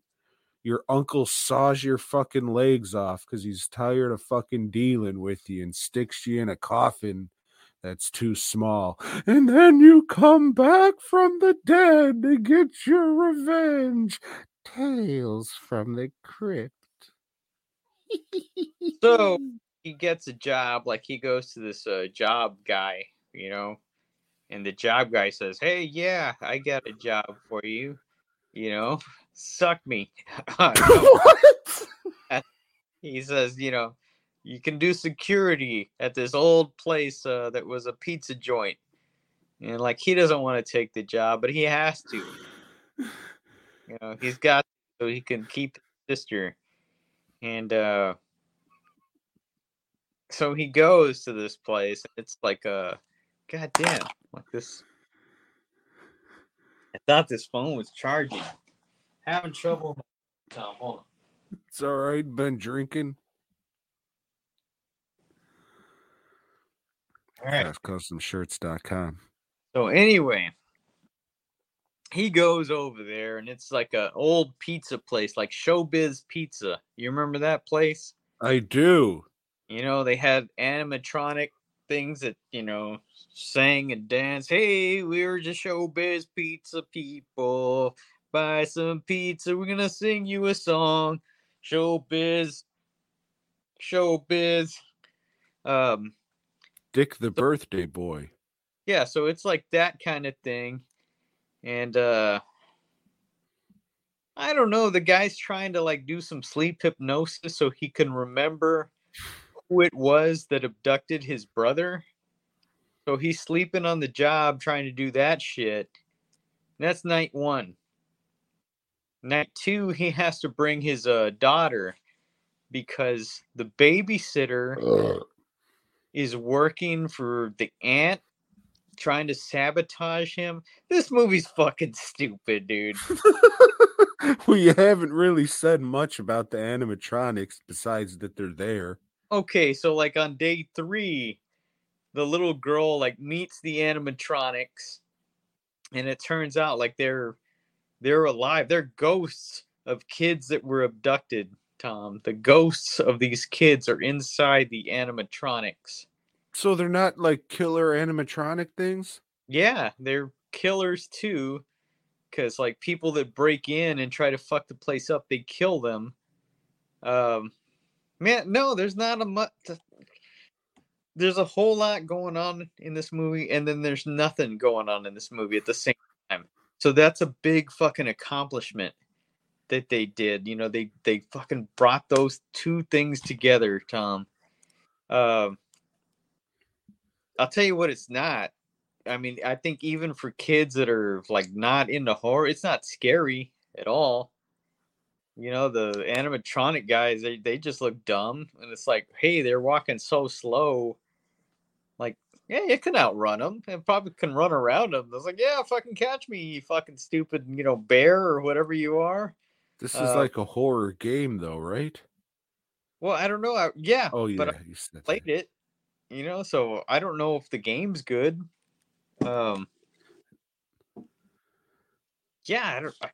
Your uncle saws your fucking legs off because he's tired of fucking dealing with you and sticks you in a coffin that's too small. And then you come back from the dead to get your revenge. Tales from the crypt. So he gets a job, like he goes to this uh, job guy, you know, and the job guy says, "Hey, yeah, I got a job for you, you know, suck me." What? he says, you know, you can do security at this old place uh, that was a pizza joint, and like he doesn't want to take the job, but he has to. You know, he's got so he can keep his sister, and uh, so he goes to this place. It's like a, goddamn, like this. I thought this phone was charging. Having trouble. Tom, hold on. It's all right. Been drinking. All right. FastCustomShirts.com. So anyway, he goes over there and it's like a old pizza place, like Showbiz Pizza. You remember that place? I do. You know, they had animatronic things that, you know, sang and danced. Hey, we're just Showbiz Pizza people. Buy some pizza. We're gonna sing you a song. Showbiz. Showbiz. Um, Dick the birthday boy. yeah so it's like that kind of thing and uh i don't know the guy's trying to like do some sleep hypnosis so he can remember who it was that abducted his brother. So he's sleeping on the job trying to do that shit. That's night one. Night two he has to bring his uh daughter because the babysitter is working for the aunt trying to sabotage him. This movie's fucking stupid, dude. we haven't really said much about the animatronics besides that they're there. Okay, so like on day 3, the little girl like meets the animatronics and it turns out like they're they're alive. They're ghosts of kids that were abducted, Tom. The ghosts of these kids are inside the animatronics. So they're not like killer animatronic things? Yeah, they're killers too. Cause like people that break in and try to fuck the place up, they kill them. Um, man, no, there's not a much. There's a whole lot going on in this movie, and then there's nothing going on in this movie at the same time. So that's a big fucking accomplishment that they did. You know, they they fucking brought those two things together, Tom. Um, I'll tell you what, it's not. I mean, I think even for kids that are like not into horror, it's not scary at all. You know, the animatronic guys, they, they just look dumb. And it's like, hey, they're walking so slow. Like, yeah, it can outrun them. It probably can run around them. It's like, yeah, fucking catch me, you fucking stupid, you know, bear or whatever you are. This is Uh, like a horror game, though, right? Well, I don't know. I, yeah, Oh yeah, but I you said that. played it, you know, so I don't know if the game's good. Um, yeah, I don't, I,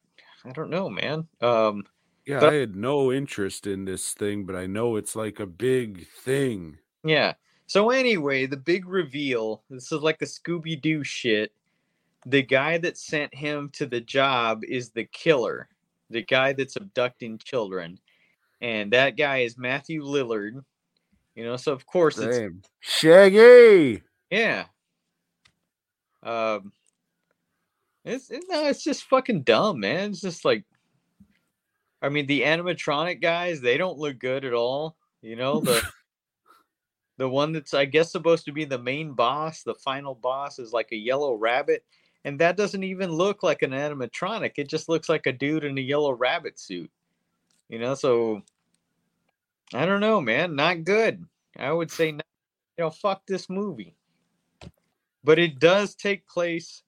I don't know, man. Um, Yeah, but- I had no interest in this thing, but I know it's like a big thing. Yeah. So anyway, the big reveal. This is like the Scooby Doo shit. The guy that sent him to the job is the killer. The guy that's abducting children. And that guy is Matthew Lillard. You know, so of course it's Shaggy. yeah. Um it's it, no, it's just fucking dumb, man. It's just like I mean the animatronic guys, they don't look good at all. You know, the the one that's I guess supposed to be the main boss, the final boss is like a yellow rabbit. And that doesn't even look like an animatronic. It just looks like a dude in a yellow rabbit suit. You know, so I don't know, man. Not good. I would say, not, you know, fuck this movie. But it does take place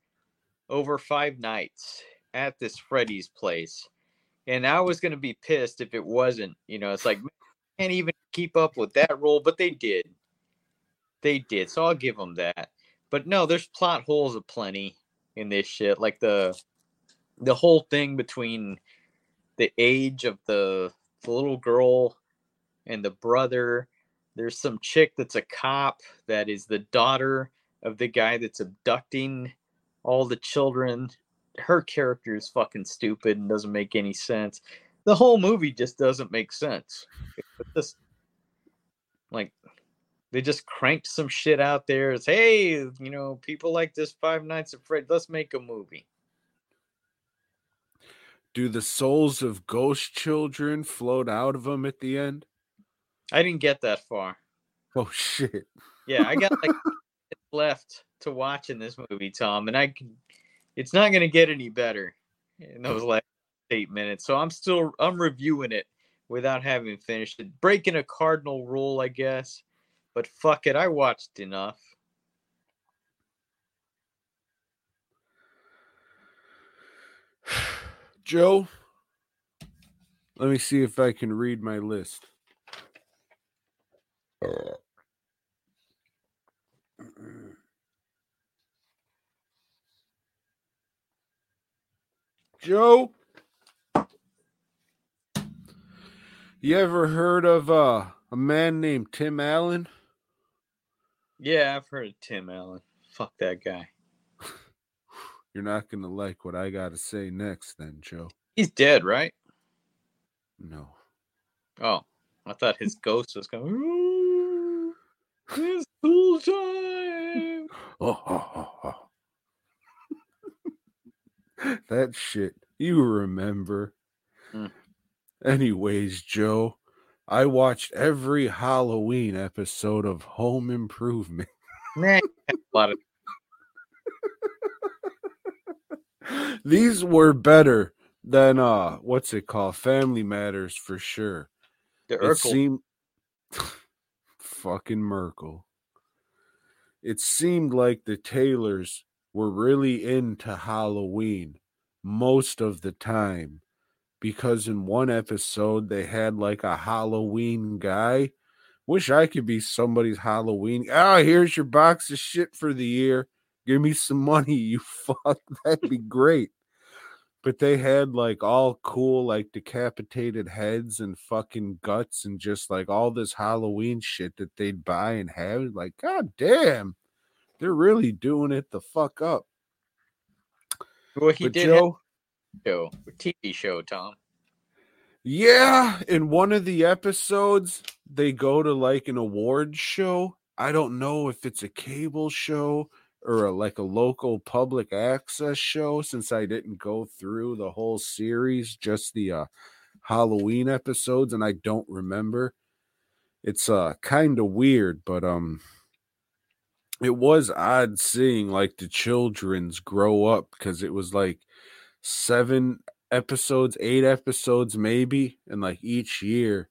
over five nights at this Freddy's place. And I was going to be pissed if it wasn't. You know, it's like, can't even keep up with that role, but they did. They did. So I'll give them that. But no, there's plot holes aplenty in this shit. Like the the whole thing between the age of the, the little girl and the brother. There's some chick that's a cop that is the daughter of the guy that's abducting all the children. Her character is fucking stupid and doesn't make any sense. The whole movie just doesn't make sense. It's just like they just cranked some shit out there. It's hey, you know, people like this Five Nights at Fred. Let's make a movie. Do the souls of ghost children float out of them at the end? I didn't get that far. Oh shit. Yeah, I got like left to watch in this movie, Tom, and I can. It's not going to get any better in those last eight minutes. So I'm still I'm reviewing it without having finished it, breaking a cardinal rule, I guess. But fuck it, I watched enough. Joe, let me see if I can read my list. Joe, you ever heard of uh, a man named Tim Allen? Yeah, I've heard of Tim Allen. Fuck that guy. You're not going to like what I got to say next, then, Joe. He's dead, right? No. Oh, I thought his ghost was going. "Ooh, It's school time. Oh, oh, oh, oh. that shit. You remember. Mm. Anyways, Joe, I watched every Halloween episode of Home Improvement. Nah, a lot of These were better than uh what's it called? Family Matters for sure. the It seemed fucking Merkel. It seemed like the Taylors were really into Halloween most of the time because in one episode they had like a Halloween guy. Wish I could be somebody's Halloween. Ah, here's your box of shit for the year. Give me some money, you fuck. That'd be great. But they had like all cool, like decapitated heads and fucking guts and just like all this Halloween shit that they'd buy and have. Like, god damn, they're really doing it the fuck up. well, he but did Joe, show, TV show, Tom. yeah, in one of the episodes, they go to like an awards show. I don't know if it's a cable show, or a, like a local public access show since I didn't go through the whole series, just the uh, Halloween episodes, and I don't remember. It's uh kind of weird, but um, it was odd seeing like the children's grow up because it was like seven episodes, eight episodes maybe, and like each year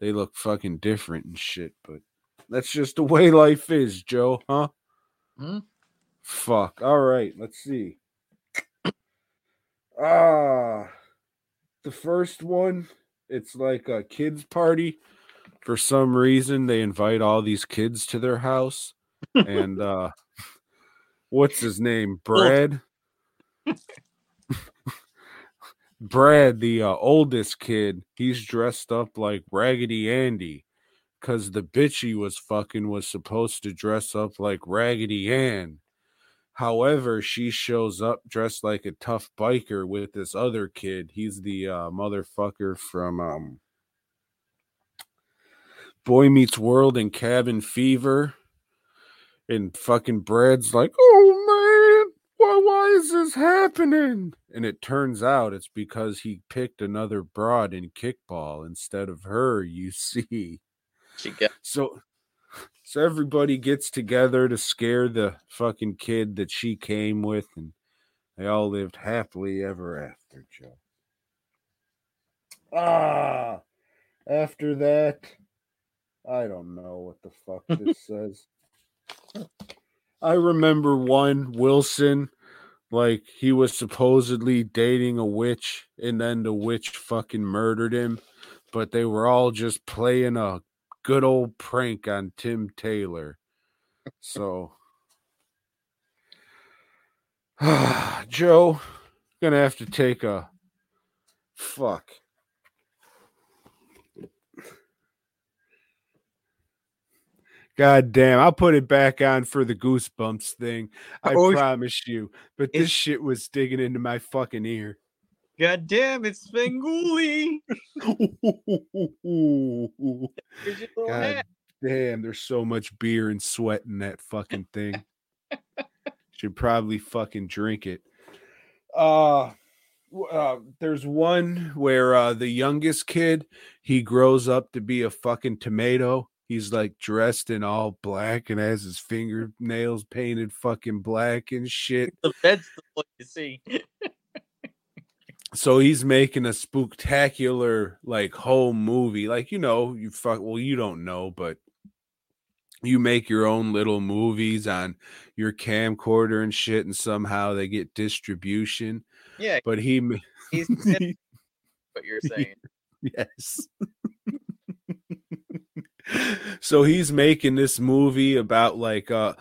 they look fucking different and shit. But that's just the way life is, Joe, huh? Hmm? Fuck. All right, let's see. Ah, the first one, it's like a kids' party. For some reason, they invite all these kids to their house, and uh, what's his name? Brad. Brad, the uh, oldest kid, he's dressed up like Raggedy Andy because the bitch he was fucking was supposed to dress up like Raggedy Ann. However, she shows up dressed like a tough biker with this other kid. He's the uh, motherfucker from um, Boy Meets World and Cabin Fever. And fucking Brad's like, oh man, why, why is this happening? And it turns out it's because he picked another broad in kickball instead of her, you see. She got So so everybody gets together to scare the fucking kid that she came with and they all lived happily ever after, Joe. Ah, after that, I don't know what the fuck this says. I remember one Wilson, like he was supposedly dating a witch, and then the witch fucking murdered him. But they were all just playing a good old prank on Tim Taylor. So, Joe, gonna have to take a fuck. God damn, I'll put it back on for the goosebumps thing. I Oh, promise you. But this shit was digging into my fucking ear. God damn, it's Svengoolie. Here's your little God hat. damn, there's so much beer and sweat in that fucking thing. Should probably fucking drink it. Uh, uh there's one where uh the youngest kid he grows up to be a fucking tomato. He's like dressed in all black and has his fingernails painted fucking black and shit. The bed's the what you see. so he's making a spectacular like home movie like you know you fuck well you don't know but you make your own little movies on your camcorder and shit and somehow they get distribution Yeah, but he he's what you're saying. yes so he's making this movie about like uh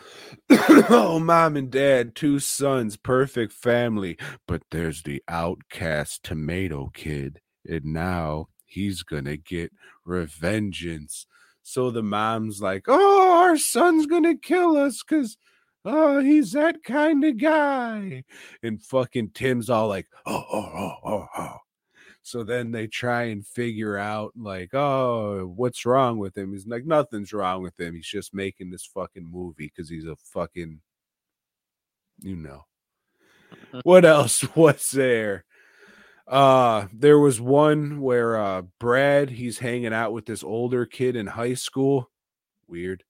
oh mom and dad two sons perfect family. But there's the outcast tomato kid and now he's gonna get revengeance. So the mom's like oh our son's gonna kill us because oh he's that kind of guy. And fucking tim's all like oh oh oh oh oh so then they try and figure out, like, oh, what's wrong with him? He's like, nothing's wrong with him. He's just making this fucking movie because he's a fucking, you know. what else was there? Uh, there was one where uh Brad, he's hanging out with this older kid in high school. Weird.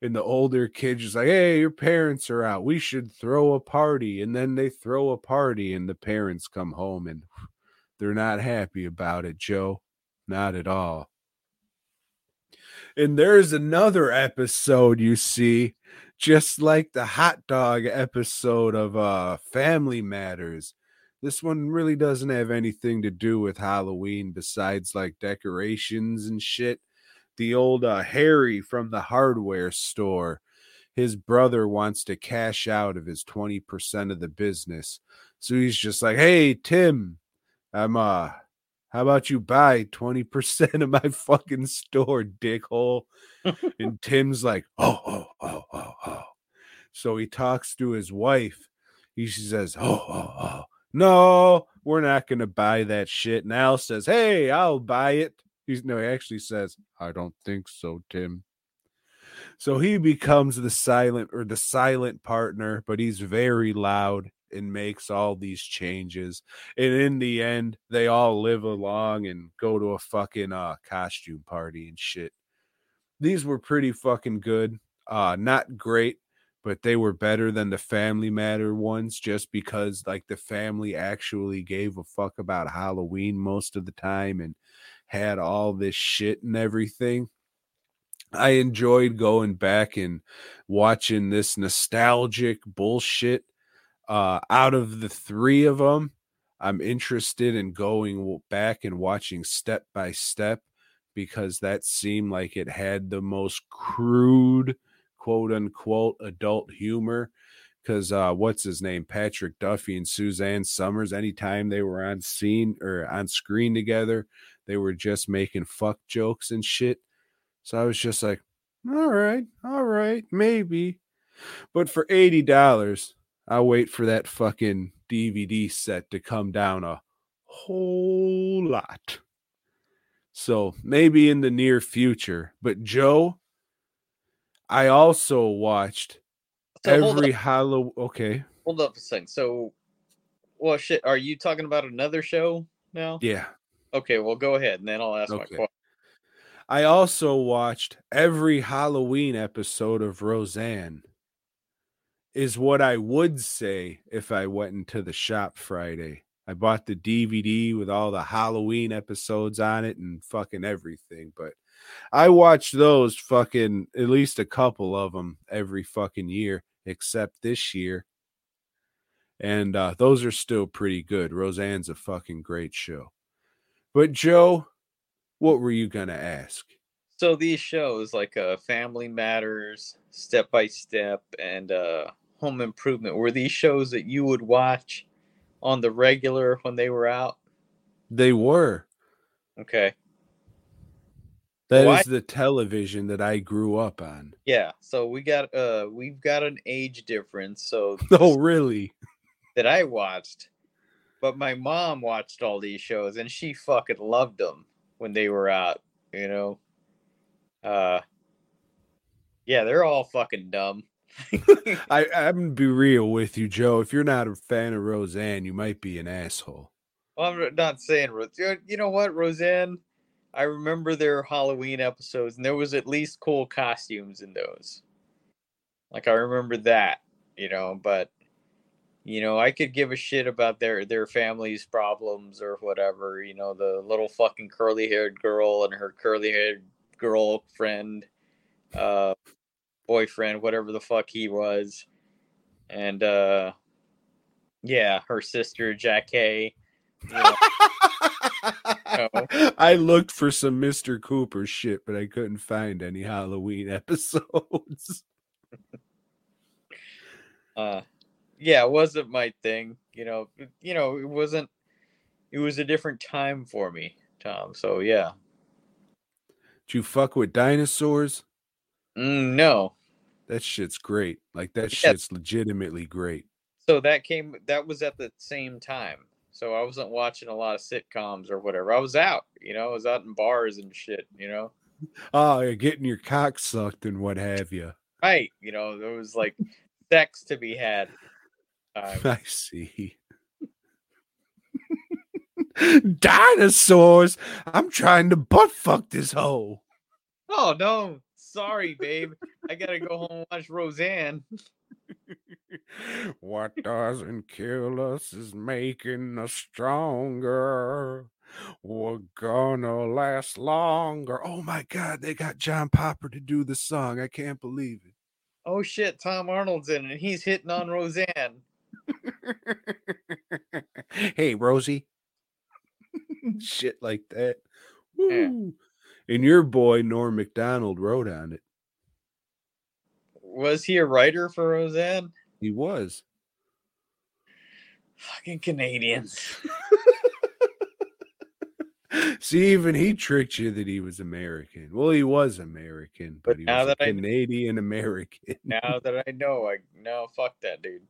And the older kid just like, hey, your parents are out. We should throw a party. And then they throw a party, and the parents come home and they're not happy about it, Joe. Not at all. And there's another episode you see, just like the hot dog episode of uh Family Matters. This one really doesn't have anything to do with Halloween besides like decorations and shit. The old uh, Harry from the hardware store, his brother wants to cash out of his 20% of the business. So he's just like, "Hey, Tim, I'm uh how about you buy 20% of my fucking store, dickhole? and Tim's like, oh, oh, oh, oh, oh. So he talks to his wife. He says, oh, oh, oh. No, we're not gonna buy that shit. And Al says, Hey, I'll buy it. He's no, he actually says, I don't think so, Tim. So he becomes the silent or the silent partner, but he's very loud and makes all these changes. And in the end, they all live along and go to a fucking uh costume party and shit. These were pretty fucking good. Uh not great, but they were better than the family matter ones just because like the family actually gave a fuck about Halloween most of the time and had all this shit and everything. I enjoyed going back and watching this nostalgic bullshit. Uh, out of the three of them, I'm interested in going back and watching step by step because that seemed like it had the most crude, quote unquote, adult humor. Because uh, what's his name? Patrick Duffy and Suzanne Somers, anytime they were on scene or on screen together, they were just making fuck jokes and shit. So I was just like, all right, all right, maybe. But for $80, I'll wait for that fucking DVD set to come down a whole lot. So maybe in the near future. But Joe, I also watched So every Halloween. Okay. hold up a second. So, well, shit. Are you talking about another show now? Yeah. Okay, well, go ahead, and then I'll ask my question. I also watched every Halloween episode of Roseanne. Is what I would say if I went into the shop Friday. I bought the DVD with all the Halloween episodes on it and fucking everything, but I watch those fucking at least a couple of them every fucking year except this year. And uh those are still pretty good. Roseanne's a fucking great show. But Joe, what were you going to ask? So these shows like uh, Family Matters, Step by Step, and uh, Home Improvement were these shows that you would watch on the regular when they were out? They were. Okay, That is Why- the television that I grew up on. yeah. So we got uh we've got an age difference. So Oh, really? that I watched, but my mom watched all these shows and she fucking loved them when they were out. You know, uh, yeah, they're all fucking dumb. I, I'm gonna be real with you, Joe. If you're not a fan of Roseanne, you might be an asshole. Well, I'm not saying Ro- you know what, Roseanne. I remember their Halloween episodes, and there was at least cool costumes in those. Like I remember that, you know. But you know, I could give a shit about their their family's problems or whatever. You know, the little fucking curly haired girl and her curly haired girlfriend, uh, boyfriend, whatever the fuck he was, and uh, yeah, her sister Jackie. You know, I looked for some Mr. Cooper shit, but I couldn't find any Halloween episodes. uh yeah it wasn't my thing you know you know it wasn't it was a different time for me tom so yeah Did you fuck with dinosaurs? mm, no That shit's great. Like that Yeah. shit's legitimately great. so that came that was at the same time so i wasn't watching a lot of sitcoms or whatever i was out you know i was out in bars and shit you know Oh, you're getting your cock sucked and what have you. right you know there was like sex to be had uh, I see. Dinosaurs! I'm trying to butt fuck this hoe. oh no sorry babe i gotta go home and watch roseanne what doesn't kill us is making us stronger. We're gonna last longer. Oh my god, they got John Popper to do the song. I can't believe it. oh shit tom arnold's in it and he's hitting on roseanne hey, Rosie. Shit like that. Yeah. And your boy Norm Macdonald wrote on it. was he a writer for roseanne He was. Fucking Canadians. See, even he tricked you that he was American. Well, he was American, but, But he now was that I- Canadian American. now that I know, I no fuck that dude.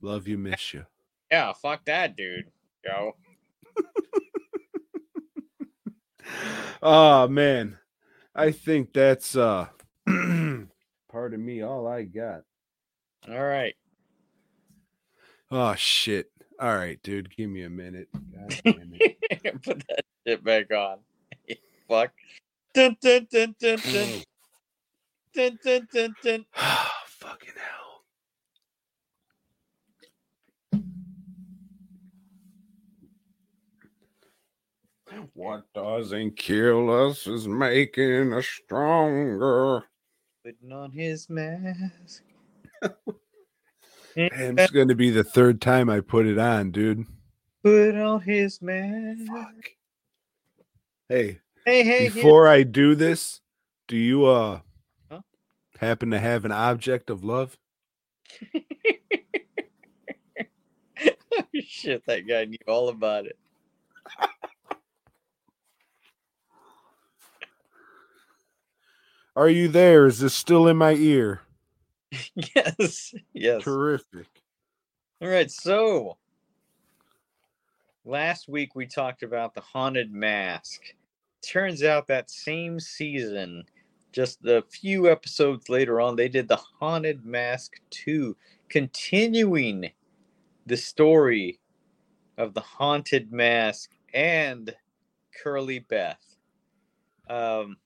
Love you, miss you. Yeah, fuck that dude. Yo. Oh man, I think that's uh pardon me, all I got. All right. Oh shit. All right, dude, give me a minute. God damn it. Put that shit back on. Fuck. Dun, dun, dun, dun, dun, Oh, dun, dun, dun, dun. fucking hell. What doesn't kill us is making us stronger. Putting on his mask. And it's going to be the third time I put it on, dude. Put on his mask. Fuck. Hey, Hey, hey, before I do this, do you uh Huh? happen to have an object of love? Shit, that guy knew all about it. Are you there? Is this still in my ear? yes, yes. Terrific. All right, so last week we talked about the haunted mask. Turns out that same season, just a few episodes later on, they did the haunted mask 2, continuing the story of the haunted mask and Curly Beth. Um,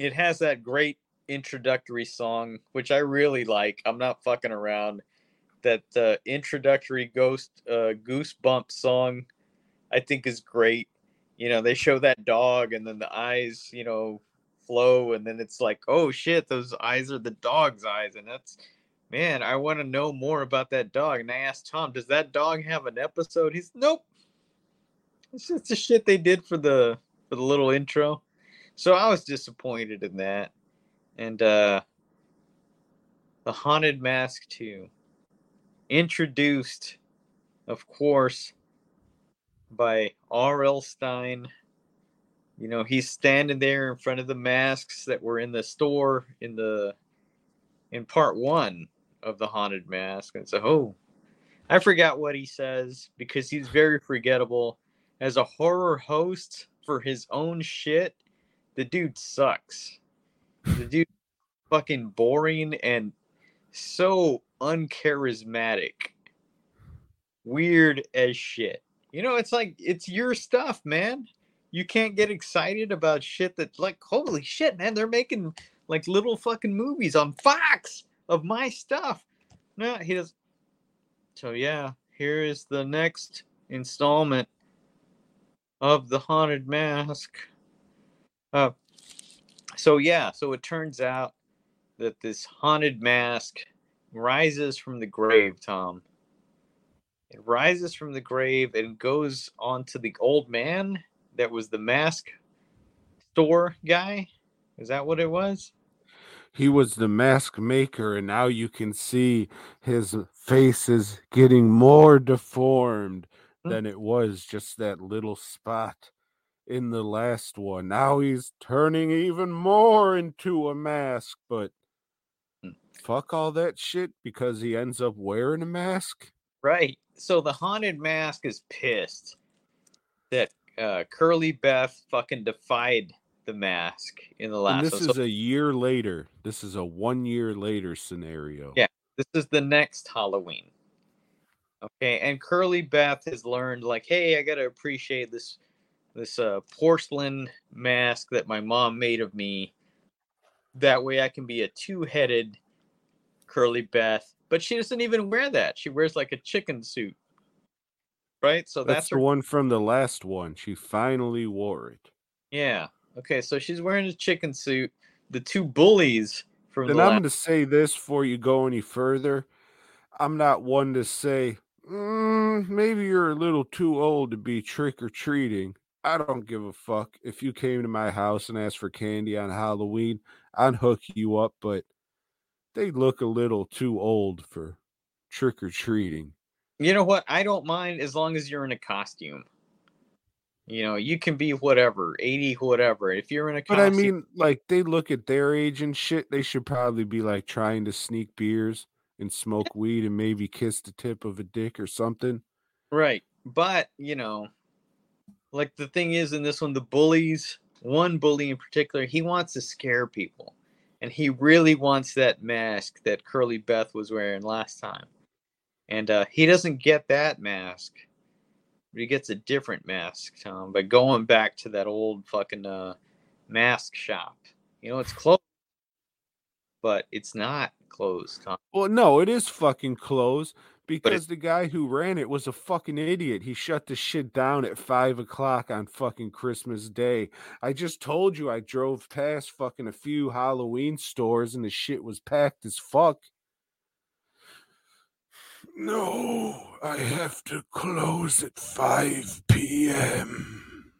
it has that great introductory song, which I really like. I'm not fucking around. That uh, introductory ghost uh, goosebump song, I think is great. You know, they show that dog, and then the eyes, you know, flow, and then it's like, oh shit, those eyes are the dog's eyes, and that's man, I want to know more about that dog. And I asked Tom, does that dog have an episode? He's nope. It's just the shit they did for the for the little intro. So I was disappointed in that. And uh the haunted mask 2 introduced of course by R.L. Stine. You know he's standing there in front of the masks that were in the store in the in part 1 of the haunted mask. And so oh I forgot what he says because he's very forgettable. As a horror host for his own shit the dude sucks. The dude fucking boring and so uncharismatic. Weird as shit. You know it's like it's your stuff man. You can't get excited about shit that like holy shit man they're making like little fucking movies on fox of my stuff. No he does so yeah here is the next installment of the haunted mask uh so yeah, so it turns out that this haunted mask rises from the grave, Tom. It rises from the grave and goes on to the old man that was the mask store guy. Is that what it was? He was the mask maker, and now you can see his face is getting more deformed Hmm. than it was just that little spot in the last one. Now he's turning even more into a mask, but Hmm. fuck all that shit because he ends up wearing a mask. Right. So the haunted mask is pissed that uh, Curly Beth fucking defied the mask in the And last this one. is So a year later. This is a one year later scenario. Yeah. this is the next Halloween. Okay, and Curly Beth has learned like, hey, I gotta appreciate this this uh, porcelain mask that my mom made of me. That way, I can be a two-headed Curly Beth. But she doesn't even wear that. She wears like a chicken suit, right? So That's, that's, the her. one from the last one. She finally wore it. Yeah. Okay, so she's wearing a chicken suit. The two bullies from And the I'm last going to say this before you go any further. I'm not one to say, "Mm, maybe you're a little too old to be trick or treating. I don't give a fuck. If you came to my house and asked for candy on Halloween, I'd hook you up, but they look a little too old for trick or treating. You know what? I don't mind as long as you're in a costume. You know, you can be whatever, 80, whatever. If you're in a costume. But I mean, like, they look at their age and shit. They should probably be like trying to sneak beers and smoke weed and maybe kiss the tip of a dick or something. right. But, you know, like the thing is in this one, the bullies, one bully in particular, he wants to scare people. And he really wants that mask that Curly Beth was wearing last time. And uh, he doesn't get that mask. But he gets a different mask, Tom, by going back to that old fucking uh, mask shop. You know, it's closed. But it's not closed, Tom. Well, no, it is fucking closed because the guy who ran it was a fucking idiot. He shut the shit down at five o'clock on fucking Christmas Day. I just told you I drove past fucking a few Halloween stores and the shit was packed as fuck. No, I have to close at 5 p.m.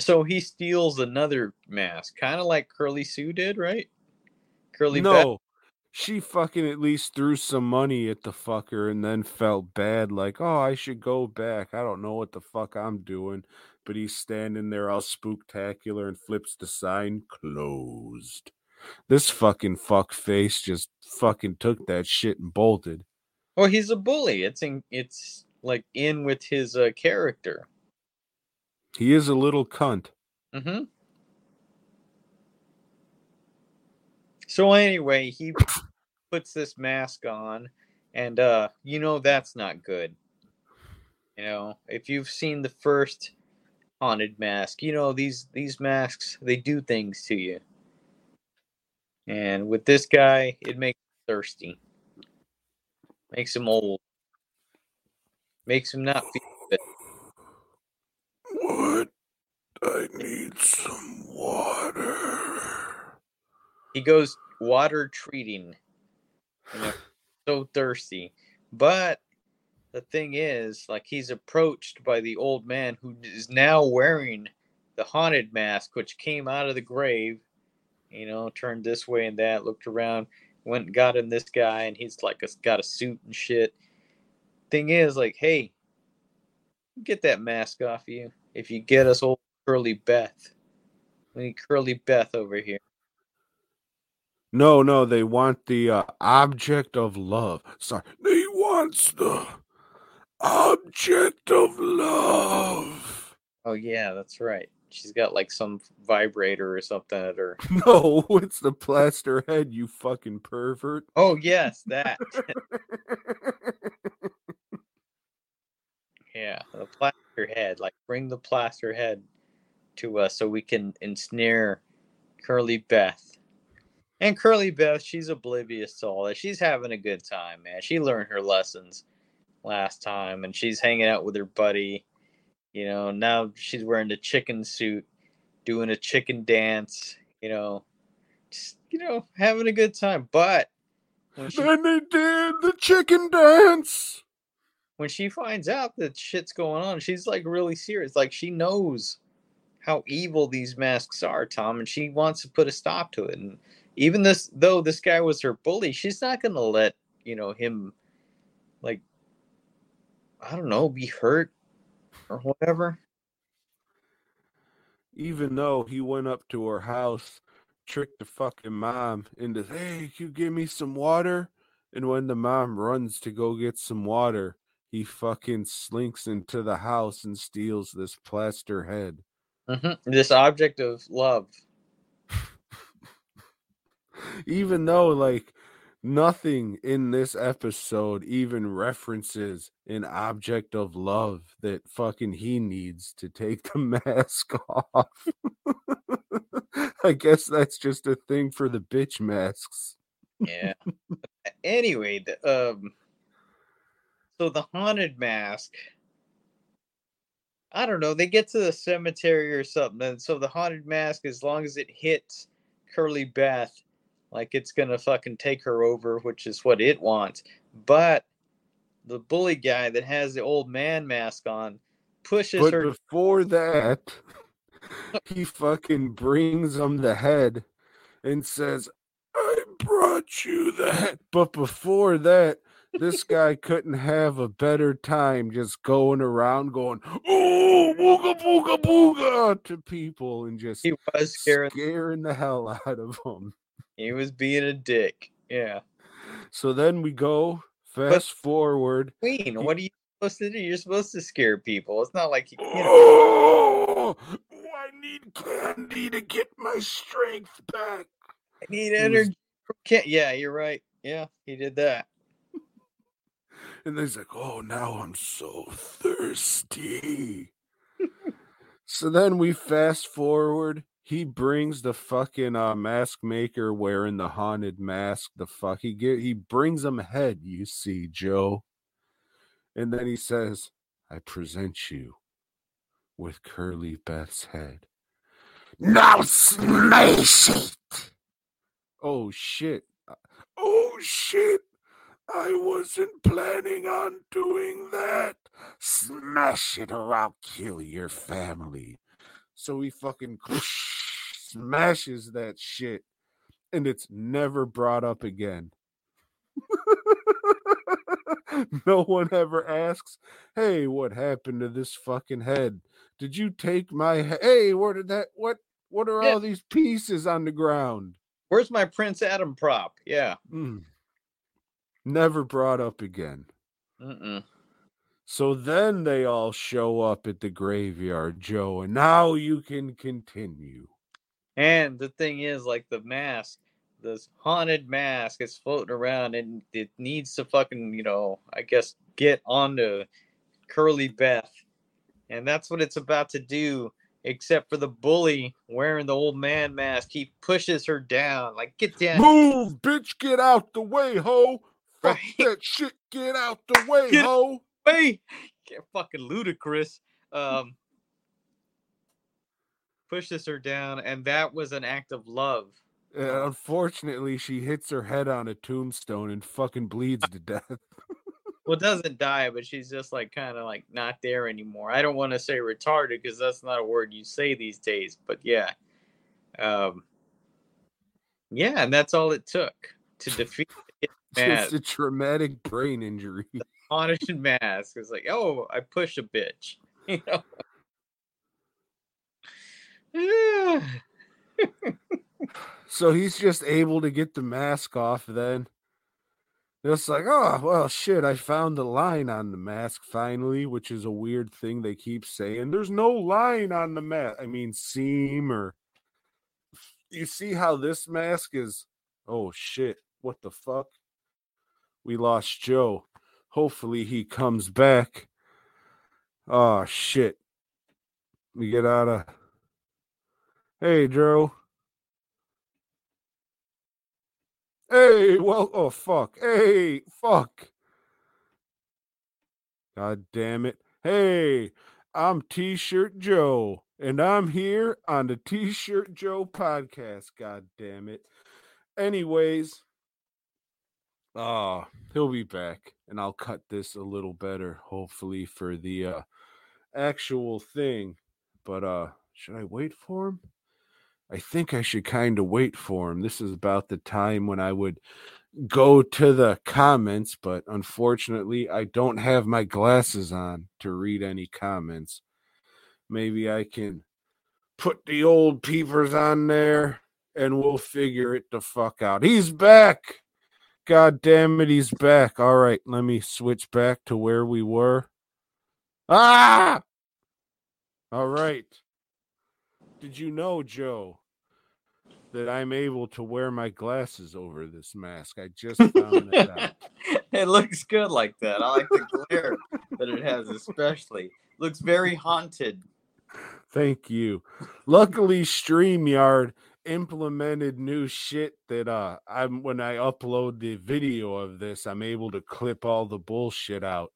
So he steals another mask, kind of like Curly Sue did, right? Curly Beth. She fucking at least threw some money at the fucker and then felt bad, like, oh, I should go back. I don't know what the fuck I'm doing. But he's standing there all spooktacular and flips the sign closed. This fucking fuck face just fucking took that shit and bolted. Well, he's a bully. It's in, it's like in with his uh, character. He is a little cunt. Mm-hmm. So anyway, he puts this mask on, and uh, you know that's not good. You know, if you've seen the first haunted mask, you know these these masks they do things to you. And with this guy, it makes him thirsty. Makes him old. Makes him not feel good. What? I need some water. He goes water treating. You know, so thirsty. But the thing is, like he's approached by the old man who is now wearing the haunted mask, which came out of the grave. You know, turned this way and that, looked around, went and got him this guy, and he's like a, got a suit and shit. Thing is, like, hey, get that mask off you if you get us old Curly Beth. We need Curly Beth over here. No, no, they want the uh, object of love. Sorry, they wants the object of love. Oh yeah, that's right. She's got like some vibrator or something at her. No, it's the plaster head, you fucking pervert. Oh yes, that. yeah, the plaster head. Like bring the plaster head to us so we can ensnare Curly Beth. And Curly Beth, she's oblivious to all that. She's having a good time, man. She learned her lessons last time and she's hanging out with her buddy. You know, now she's wearing the chicken suit, doing a chicken dance, you know, just, you know, having a good time. But when she, Then they did the chicken dance. when she finds out that shit's going on, she's like really serious. Like she knows how evil these masks are, Tom, and she wants to put a stop to it. And even this, though this guy was her bully, she's not gonna let you know him, like, I don't know, be hurt or whatever. Even though he went up to her house, tricked the fucking mom into, hey, can you give me some water? And when the mom runs to go get some water, he fucking slinks into the house and steals this plaster head. Mhm. This object of love. even though like nothing in this episode even references an object of love that fucking he needs to take the mask off. I guess that's just a thing for the bitch masks. Yeah. anyway, the, um, so the haunted mask. I don't know. They get to the cemetery or something, and so the haunted mask, as long as it hits Curly Beth, like it's gonna fucking take her over, which is what it wants. But the bully guy that has the old man mask on pushes But her. before that, he fucking brings him the head and says, I brought you that. But before that, this guy couldn't have a better time just going around going, oh, booga, booga, booga to people and just He was scaring. scaring the hell out of them. He was being a dick. Yeah. So then we go fast forward. Queen, what are you supposed to do? You're supposed to scare people. It's not like you, know. Oh, I need candy to get my strength back. I need energy. Can't, yeah, you're right. Yeah, he did that. And then he's like, oh, now I'm so thirsty. so then we fast forward. He brings the fucking uh, mask maker wearing the haunted mask. The fuck he get he brings him head, you see, Joe. And then he says, I present you with Curly Beth's head. Now smash it! Oh shit. Uh, Oh shit. I wasn't planning on doing that. Smash it or I'll kill your family. So he fucking smashes that shit and it's never brought up again. no one ever asks, "Hey, what happened to this fucking head? Did you take my he- Hey, where did that what what are Yeah. all these pieces on the ground?" Where's my Prince Adam prop? Yeah. Mm. Never brought up again. Mm-mm. So then they all show up at the graveyard, Joe, and now you can continue. And the thing is, like the mask, this haunted mask is floating around, and it needs to fucking, you know, I guess get onto Curly Beth, and that's what it's about to do. Except for the bully wearing the old man mask, he pushes her down. Like, get down. Move, bitch, get out the way, ho. Fuck Right. that shit, get out the way, Get- ho. Hey, get fucking Ludacris. Um, pushes her down, and that was an act of love. And unfortunately, she hits her head on a tombstone and fucking bleeds to death. Well, doesn't die, but she's just like kind of like not there anymore. I don't want to say retarded because that's not a word you say these days, but yeah. Um, yeah, and that's all it took to defeat Just a traumatic brain injury. haunted mask. It's like, oh, I push a bitch, you know. Yeah. So he's just able to get the mask off then. Just like, oh, well, shit, I found the line on the mask finally, which is a weird thing they keep saying. There's no line on the mask. I mean, seam or. You see how this mask is? Oh, shit. What the fuck? We lost Joe. Hopefully he comes back. Oh, shit. We get out of. Hey, Joe. Hey, well, oh fuck. Hey, fuck. God damn it. Hey, I'm T-shirt Joe, and I'm here on the T-shirt Joe podcast. God damn it. Anyways, uh, he'll be back, and I'll cut this a little better, hopefully, for the uh actual thing. But uh, should I wait for him? I think I should kind of wait for him. This is about the time when I would go to the comments, but unfortunately, I don't have my glasses on to read any comments. Maybe I can put the old peepers on there and we'll figure it the fuck out. He's back. God damn it, he's back. All right, let me switch back to where we were. Ah! All right. Did you know, Joe, that I'm able to wear my glasses over this mask? I just found that out. it looks good like that. I like the glare that it has, especially. Looks very haunted. Thank you. Luckily, StreamYard implemented new shit that uh I'm when I upload the video of this, I'm able to clip all the bullshit out.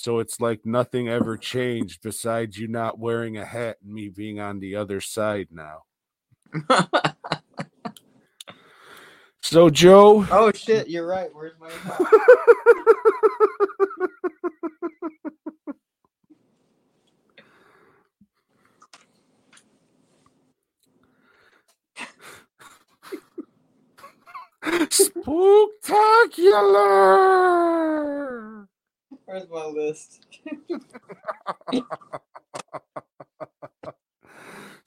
So it's like nothing ever changed besides you not wearing a hat and me being on the other side now. So Joe, oh shit, you're right. Where's my hat? spooktacular. Where's my list?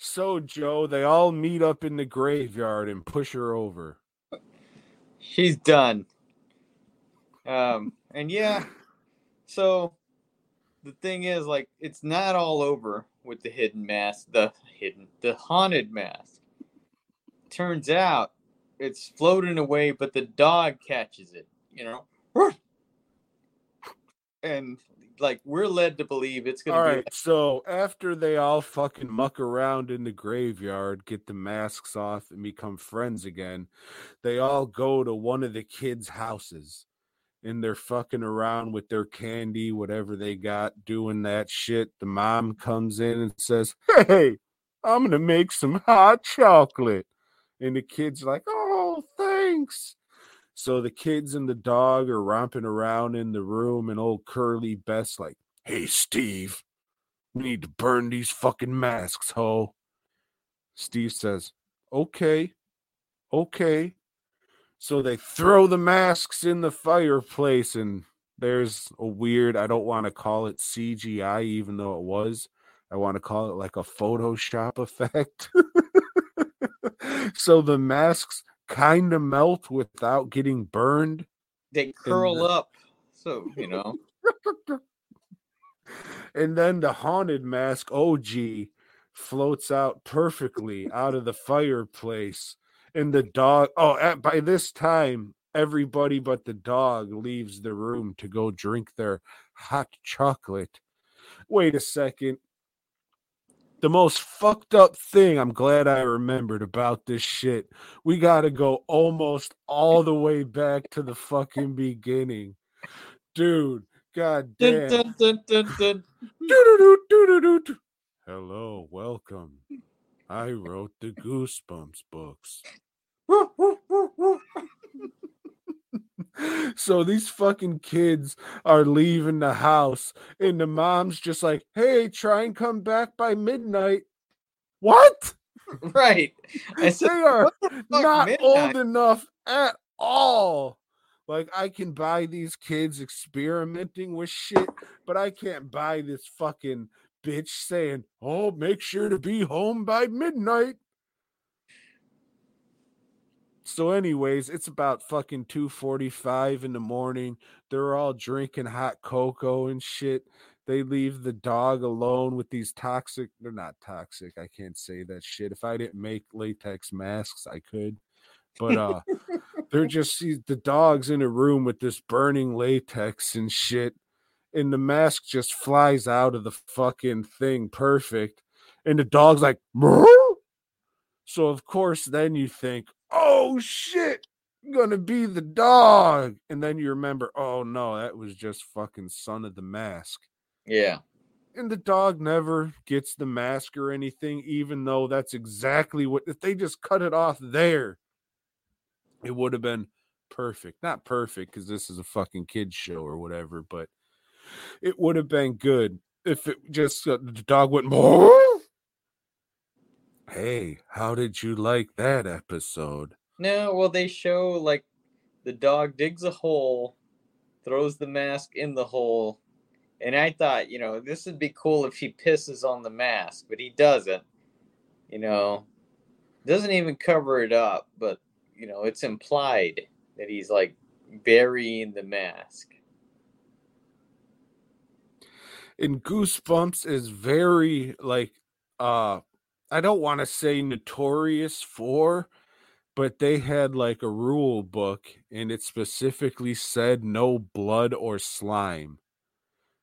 So Joe, they all meet up in the graveyard and push her over. She's done. Um, and yeah, so the thing is, like, it's not all over with the hidden mask, the hidden, the haunted mask. Turns out it's floating away, but the dog catches it, you know? And, like, we're led to believe it's going All be. right, so after they all fucking muck around in the graveyard, get the masks off, and become friends again, they all go to one of the kids' houses. And they're fucking around with their candy, whatever they got, doing that shit. The mom comes in and says, Hey, I'm gonna make some hot chocolate. And the kid's like, Oh, thanks. So the kids and the dog are romping around in the room, and old Curly Beth's like, Hey, Steve, we need to burn these fucking masks, ho. Steve says, Okay, okay. So they throw the masks in the fireplace, and there's a weird, I don't want to call it CGI, even though it was. I want to call it like a Photoshop effect. so the masks kind of melt without getting burned. They curl the- up. So, you know. and then the haunted mask oh, OG floats out perfectly out of the fireplace. And the dog, oh, at, by this time, everybody but the dog leaves the room to go drink their hot chocolate. Wait a second. The most fucked up thing I'm glad I remembered about this shit. We got to go almost all the way back to the fucking beginning. Dude, god damn. dun, dun, dun, dun. Hello, welcome. I wrote the Goosebumps books. so these fucking kids are leaving the house, and the mom's just like, hey, try and come back by midnight. What? Right. I They are not old enough at all. Like I can buy these kids experimenting with shit, but I can't buy this fucking bitch saying, "Oh, make sure to be home by midnight." So anyways, it's about fucking 2:45 in the morning. They're all drinking hot cocoa and shit. They leave the dog alone with these toxic, they're not toxic. I can't say that shit. If I didn't make latex masks, I could. But uh they're just see the dogs in a room with this burning latex and shit. And the mask just flies out of the fucking thing perfect. And the dog's like. So of course, then you think, oh shit, I'm gonna be the dog. And then you remember, oh no, that was just fucking son of the mask. Yeah. And the dog never gets the mask or anything, even though that's exactly what if they just cut it off there, it would have been perfect. Not perfect because this is a fucking kids show or whatever, but it would have been good if it just uh, the dog went more. Hey, how did you like that episode? No, well, they show like the dog digs a hole, throws the mask in the hole, and I thought, you know, this would be cool if he pisses on the mask, but he doesn't. You know, doesn't even cover it up, but you know, it's implied that he's like burying the mask. and goosebumps is very like uh i don't want to say notorious for but they had like a rule book and it specifically said no blood or slime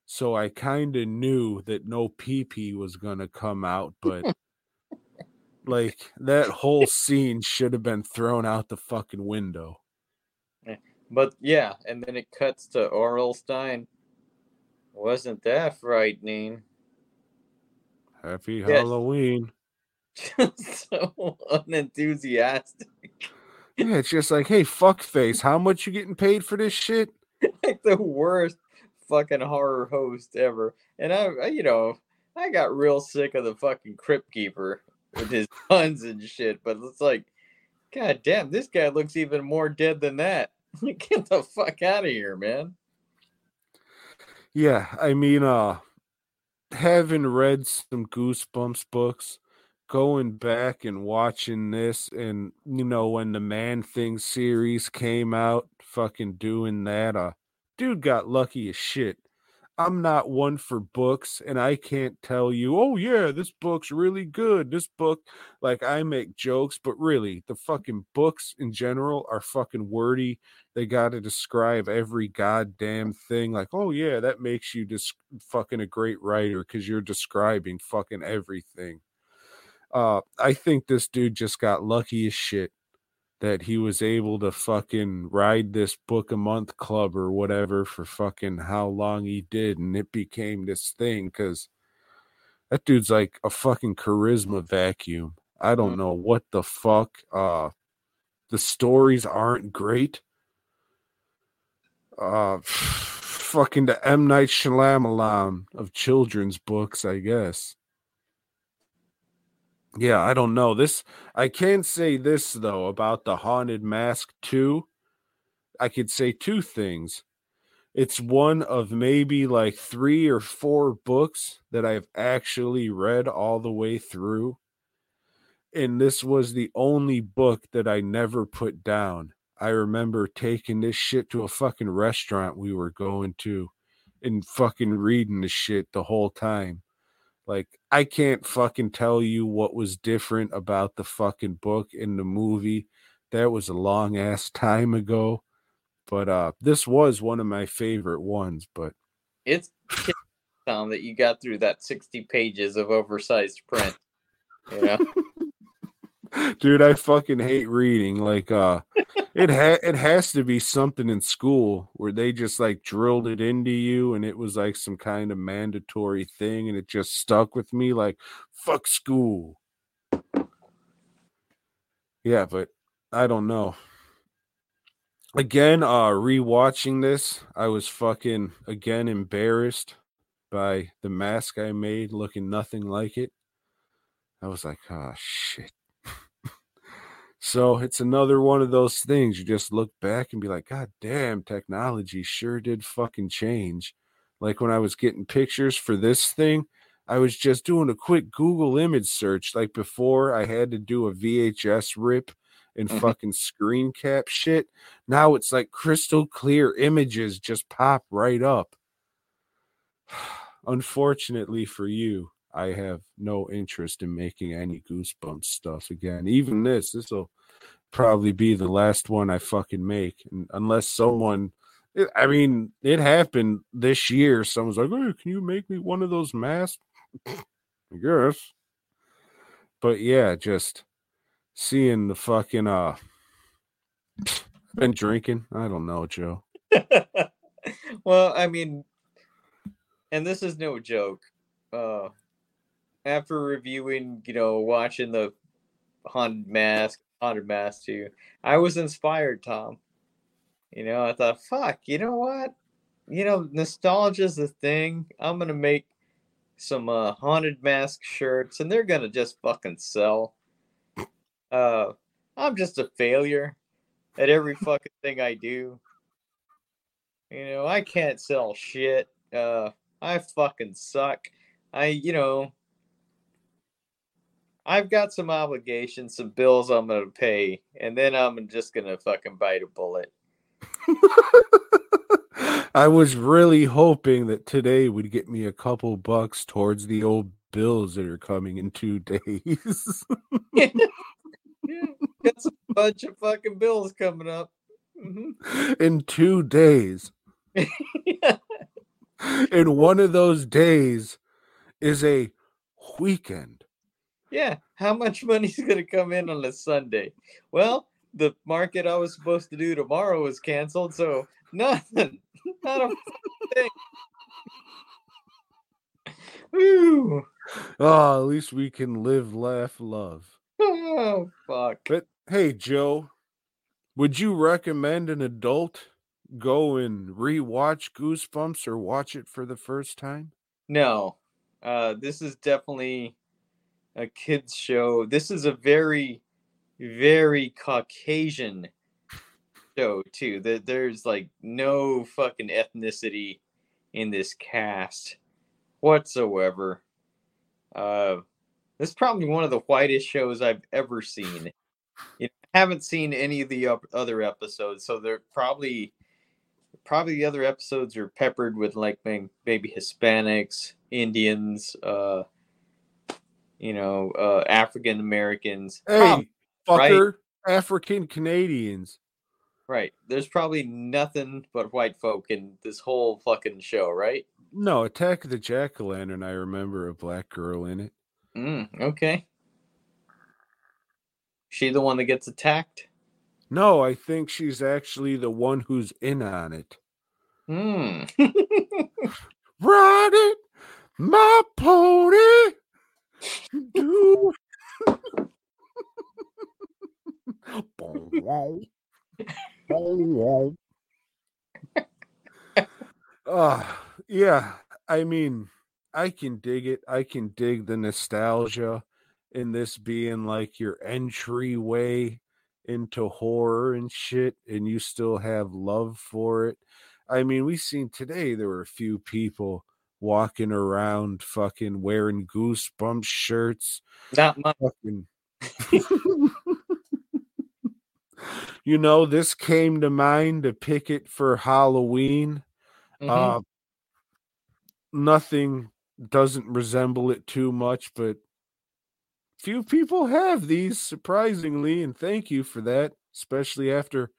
so i kind of knew that no pee pee was gonna come out but like that whole scene should have been thrown out the fucking window eh, But yeah, and then it cuts to R.L. Stine. Wasn't that frightening? happy Yes. halloween so unenthusiastic. yeah it's just like hey fuck face how much you getting paid for this shit like the worst fucking horror host ever. And I, I, you know, I got real sick of the fucking Crypt Keeper with his puns and shit. But it's like, god damn, this guy looks even more dead than that. Get the fuck out of here, man. Yeah, I mean, uh, having read some Goosebumps books, going back and watching this, and you know, when the Man Thing series came out, fucking doing that, uh, dude got lucky as shit. I'm not one for books and I can't tell you, oh yeah, this book's really good. This book, like I make jokes, but really the fucking books in general are fucking wordy. They got to describe every goddamn thing. Like, oh yeah, that makes you just fucking a great writer because you're describing fucking everything. Uh, I think this dude just got lucky as shit that he was able to fucking ride this book a month club or whatever for fucking how long he did and it became this thing because that dude's like a fucking charisma vacuum. I don't know what the fuck uh the stories aren't great. Uh fucking the m. Night shyamalan of children's books i guess yeah, I don't know. This I can say this though about the Haunted Mask 2. I could say two things. It's one of maybe like 3 or 4 books that I've actually read all the way through. And this was the only book that I never put down. I remember taking this shit to a fucking restaurant we were going to and fucking reading the shit the whole time like I can't fucking tell you what was different about the fucking book in the movie. That was a long ass time ago. But uh this was one of my favorite ones, but It's Tom that you got through that 60 pages of oversized print. You know? dude i fucking hate reading like uh it ha- it has to be something in school where they just like drilled it into you and it was like some kind of mandatory thing and it just stuck with me like fuck school. Yeah but i don't know. Again uh rewatching this i was fucking again embarrassed by the mask i made looking nothing like it. I was like oh shit so it's another one of those things you just look back and be like, God damn, technology sure did fucking change. Like when I was getting pictures for this thing, I was just doing a quick Google image search. Like before, I had to do a VHS rip and Mhm. fucking screen cap shit. Now it's like crystal clear images just pop right up. Unfortunately for you, I have no interest in making any goosebumps stuff again. Even this, this will probably be the last one I fucking make, unless someone. I mean, it happened this year. Someone's like, "Hey, can you make me one of those masks?" I guess. But yeah, just seeing the fucking uh, been drinking. I don't know, Joe. well, I mean, and this is no joke. Uh, after reviewing, you know, watching the Haunted Mask, Haunted Mask too, I was inspired, Tom. You know, I thought, fuck, you know what? You know, nostalgia's the thing. I'm gonna make some uh, Haunted Mask shirts, and they're gonna just fucking sell. Uh, I'm just a failure at every fucking thing I do. You know, I can't sell shit. Uh, I fucking suck. I, you know, I've got some obligations, some bills I'm gonna pay, and then I'm just gonna fucking bite a bullet. I was really hoping that today would get me a couple bucks towards the old bills that are coming in two days. Yeah, got a bunch of fucking bills coming up. Mhm. in two days. yeah. And one of those days is a weekend. Yeah, how much money's gonna come in on a Sunday? Well, the market I was supposed to do tomorrow was canceled, so nothing. Not a thing. Woo! Oh, at least we can live, laugh, love. Oh fuck. But hey, Joe, would you recommend an adult go and rewatch Goosebumps or watch it for the first time? No. Uh this is definitely a kids show. This is a very very Caucasian show too. That there's like no fucking ethnicity in this cast whatsoever. Uh this is probably one of the whitest shows I've ever seen. You know, I haven't seen any of the up- other episodes, so they're probably probably the other episodes are peppered with like maybe Hispanics, Indians, uh, you know, uh, African Americans. Hey, Prob- right. fucker, African Canadians. right. There's probably nothing but white folk in this whole fucking show, right? No, Attack of the Jack o' Lantern. I remember a black girl in it. Mm, okay. She the one that gets attacked? No, I think she's actually the one who's in on it. Hmm. Ride it, my pony. Do. Bow, wow. Bow. Uh, yeah, I mean, I can dig it. I can dig the nostalgia in this being like your entryway into horror and shit, and you still have love for it. I mean, we've seen today there were a few people walking around fucking wearing goosebump shirts, Not much. fucking you know, this came to mind to pick it for Halloween. Mhm. Uh nothing doesn't resemble it too much, but few people have these surprisingly, and thank you for that, especially after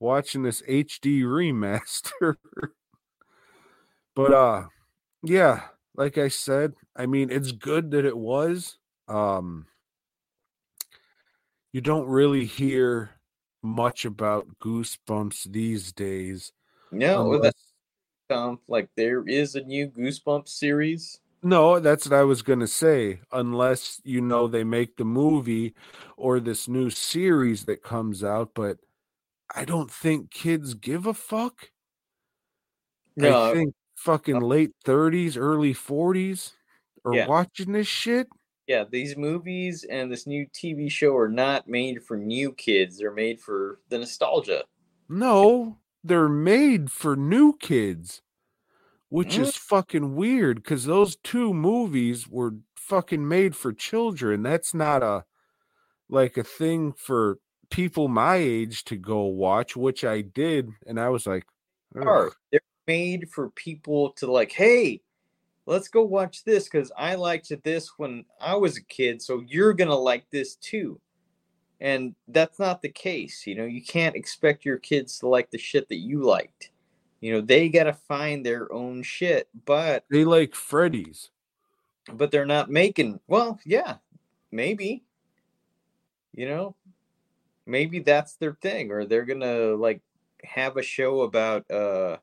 watching this HD remaster. but uh yeah, like I said, I mean it's good that it was. Um you don't really hear much about goosebumps these days. no, unless- that's um, like there is a new Goosebumps series. No, that's what I was going to say. Unless, you know, they make the movie or this new series that comes out, but I don't think kids give a fuck. No, I think fucking late 30s, early 40s are Yeah. watching this shit. yeah, these movies and this new TV show are not made for new kids. They're made for the nostalgia. No, they're made for new kids, which Mm. is fucking weird because those two movies were fucking made for children. That's not a like a thing for people my age to go watch, which I did, and I was like, "Ugh." they're made for people to like, hey, let's go watch this because I liked this when I was a kid, so you're gonna like this too. And that's not the case. You know, you can't expect your kids to like the shit that you liked. You know, they gotta find their own shit, but they like Freddy's. but they're not making well yeah maybe you know maybe that's their thing or they're gonna like have a show about uh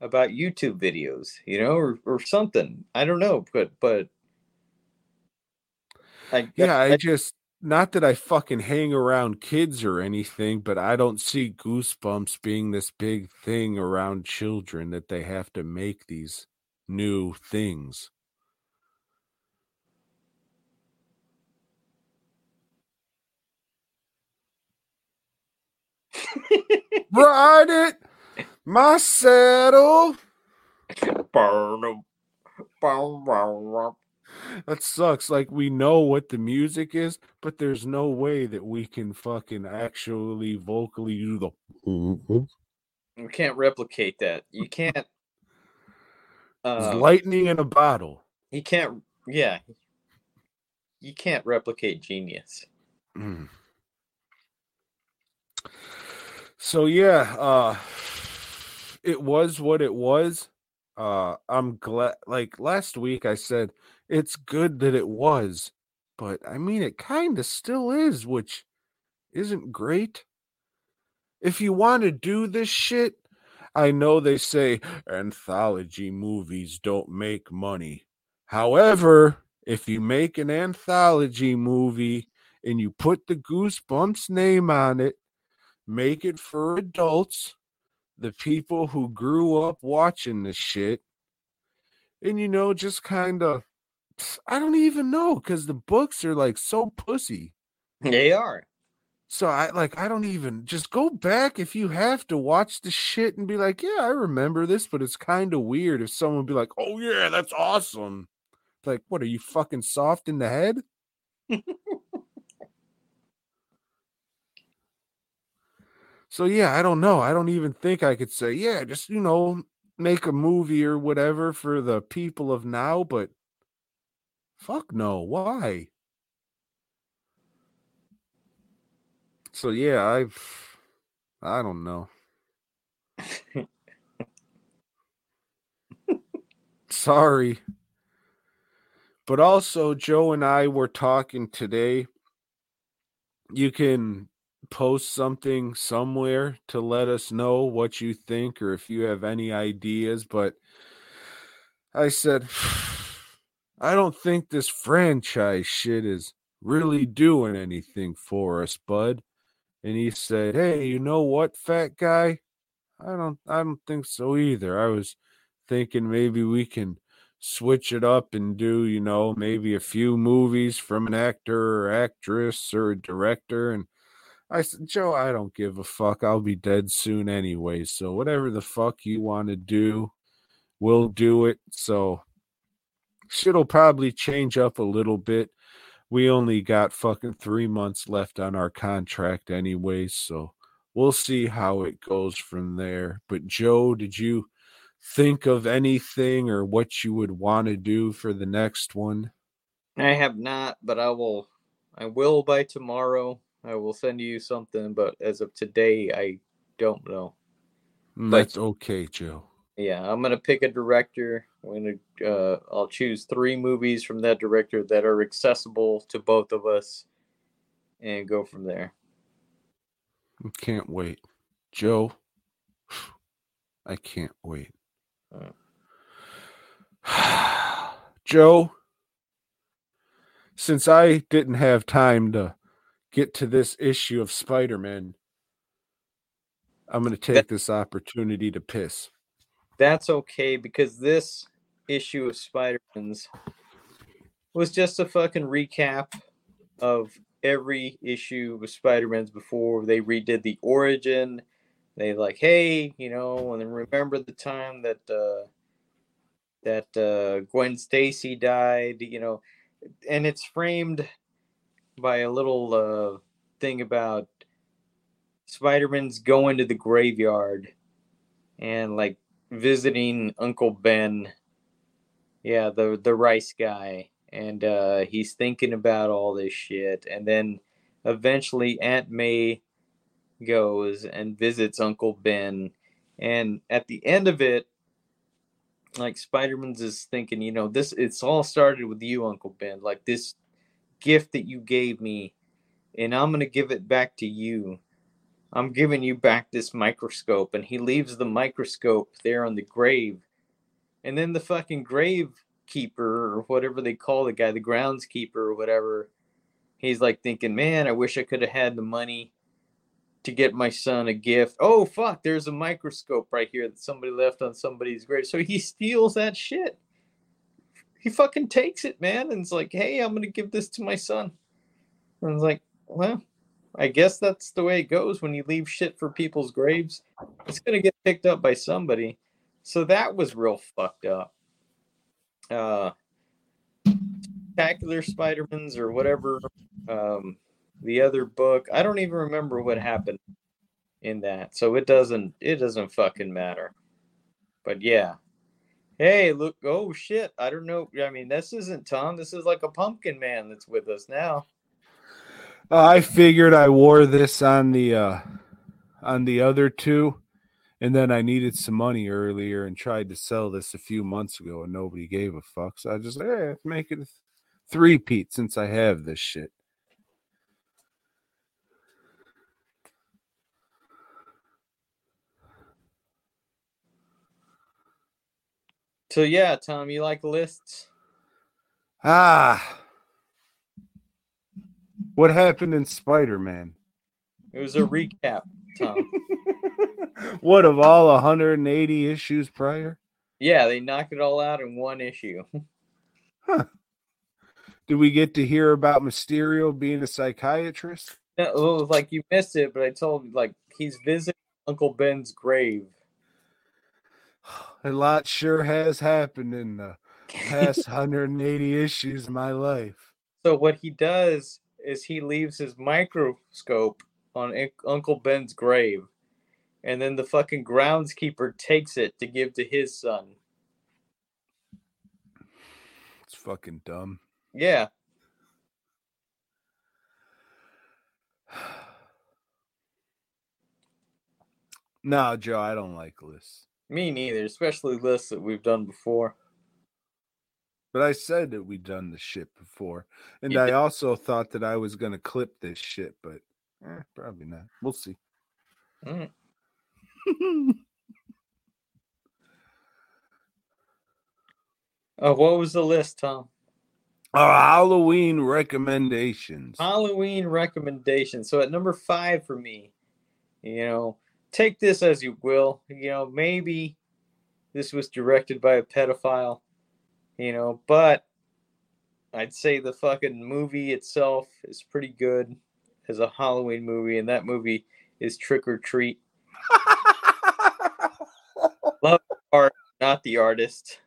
about youtube videos you know or, or something i don't know but but I, Yeah, I I- just not that I fucking hang around kids or anything, but I don't see goosebumps being this big thing around children that they have to make these new things. Ride it, my saddle. That sucks. Like we know what the music is, but there's no way that we can fucking actually vocally do the. you can't replicate that you can't uh, lightning in a bottle. you can't yeah you can't replicate genius Mm. So yeah, uh it was what it was. Uh I'm glad like last week I said it's good that it was, but I mean it kind of still is, which isn't great. If you want to do this shit, I know they say anthology movies don't make money. However, if you make an anthology movie and you put the Goosebumps name on it, make it for adults, the people who grew up watching this shit, and you know, just kind of, I don't even know because the books are like so pussy. they are So I like I don't even just go back if you have to watch the shit and be like, yeah, I remember this, but it's kind of weird if someone be like, oh yeah, that's awesome. Like, what are you fucking soft in the head? So yeah, I don't know. I don't even think I could say, yeah, just you know, make a movie or whatever for the people of now, but fuck no. Why? So yeah, I've I don't know. Sorry. But also Joe and I were talking today. You can post something somewhere to let us know what you think or if you have any ideas, but I said I don't think this franchise shit is really doing anything for us, bud. And he said, "Hey, you know what, fat guy? I don't I don't think so either. I was thinking maybe we can switch it up and do, you know, maybe a few movies from an actor or actress or a director and I said, Joe, I don't give a fuck. I'll be dead soon anyway. So whatever the fuck you want to do, we'll do it. So shit'll probably change up a little bit. We only got fucking three months left on our contract anyway, so we'll see how it goes from there. But Joe, did you think of anything or what you would want to do for the next one? I have not, but I will. I will by tomorrow. I will send you something, but as of today, I don't know. Mm, That's okay, Joe. Yeah, I'm gonna pick a director. I'm gonna. Uh, I'll choose three movies from that director that are accessible to both of us, and go from there. Can't wait, Joe. I can't wait. Joe, since I didn't have time to get to this issue of Spider Man, I'm going to take this opportunity to piss. That's okay because this issue of Spider Man's was just a fucking recap of every issue of Spider Man's before they redid the origin they like, hey, you know, and then remember the time that uh, that uh, Gwen Stacy died, you know, and it's framed by a little uh, thing about Spider-Man's going to the graveyard and like visiting Uncle Ben. Yeah, the the rice guy, and uh, he's thinking about all this shit, and then eventually Aunt May goes and visits Uncle Ben. And at the end of it, like Spider-Man's is thinking, you know, this it's all started with you, Uncle Ben. Like this gift that you gave me, and I'm gonna give it back to you. I'm giving you back this microscope. And he leaves the microscope there on the grave. And then the fucking grave keeper or whatever they call the guy, the groundskeeper or whatever, he's like thinking, Man, I wish I could have had the money to get my son a gift. Oh fuck, there's a microscope right here that somebody left on somebody's grave. So he steals that shit. He fucking takes it, man, and it's like, hey, I'm gonna give this to my son. And it's like, well, I guess that's the way it goes when you leave shit for people's graves. It's gonna get picked up by somebody. So that was real fucked up. Uh spectacular Spider-Mans or whatever. Um the other book. I don't even remember what happened in that, so it doesn't it doesn't fucking matter. But yeah. Hey, look! Oh shit! I don't know. I mean, this isn't Tom. This is like a pumpkin man that's with us now. I figured I wore this on the uh on the other two, and then I needed some money earlier and tried to sell this a few months ago, and nobody gave a fuck. So I just hey, make it three Pete since I have this shit. So yeah, Tom, you like lists? Ah. What happened in Spider Man? It was a recap, Tom. what of all 180 issues prior? Yeah, they knocked it all out in one issue. Huh. Did we get to hear about Mysterio being a psychiatrist? No, it was like you missed it, but I told you like he's visiting Uncle Ben's grave a lot sure has happened in the past 180 issues of my life. So what he does is he leaves his microscope on Uncle Ben's grave, and then the fucking groundskeeper takes it to give to his son. It's fucking dumb. Yeah. No, Joe, I don't like lists. Me neither, especially lists that we've done before. But I said that we'd done the shit before. And You I did. also thought that I was gonna clip this shit, but eh, probably not. We'll see. Mm. Oh, what was the list, Tom? Our Halloween recommendations. Halloween recommendations. So at number five for me, you know, take this as you will. You know, maybe this was directed by a pedophile, you know, but I'd say the fucking movie itself is pretty good as a Halloween movie, and that movie is Trick or Treat, Love the art, not the artist.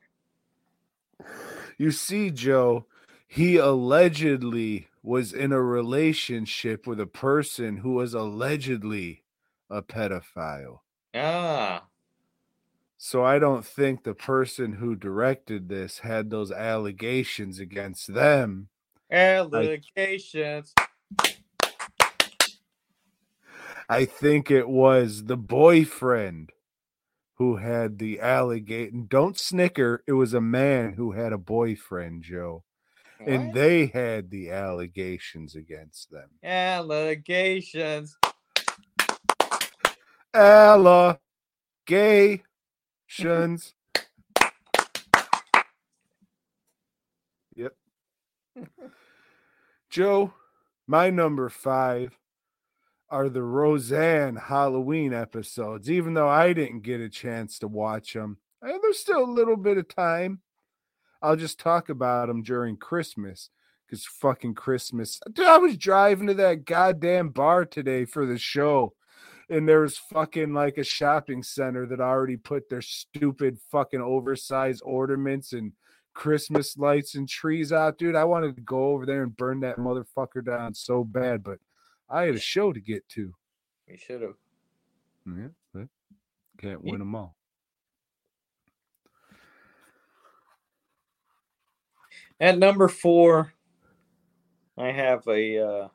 You see, Joe, he allegedly was in a relationship with a person who was allegedly a pedophile. Ah, So I don't think the person who directed this had those allegations against them. allegations. I think it was the boyfriend who had the allegation. Don't snicker. It was a man who had a boyfriend, Joe. And they had the allegations against them. allegations. Allegations. yep. Joe, my number five are the Roseanne Halloween episodes. Even though I didn't get a chance to watch them, And eh, there's still a little bit of time. I'll just talk about them during Christmas because fucking Christmas. Dude, I was driving to that goddamn bar today for the show, and there was fucking like a shopping center that already put their stupid fucking oversized ornaments and Christmas lights and trees out. Dude, I wanted to go over there and burn that motherfucker down so bad, but I had a show to get to. We should have. Yeah, but can't win them all. At number four, I have a uh,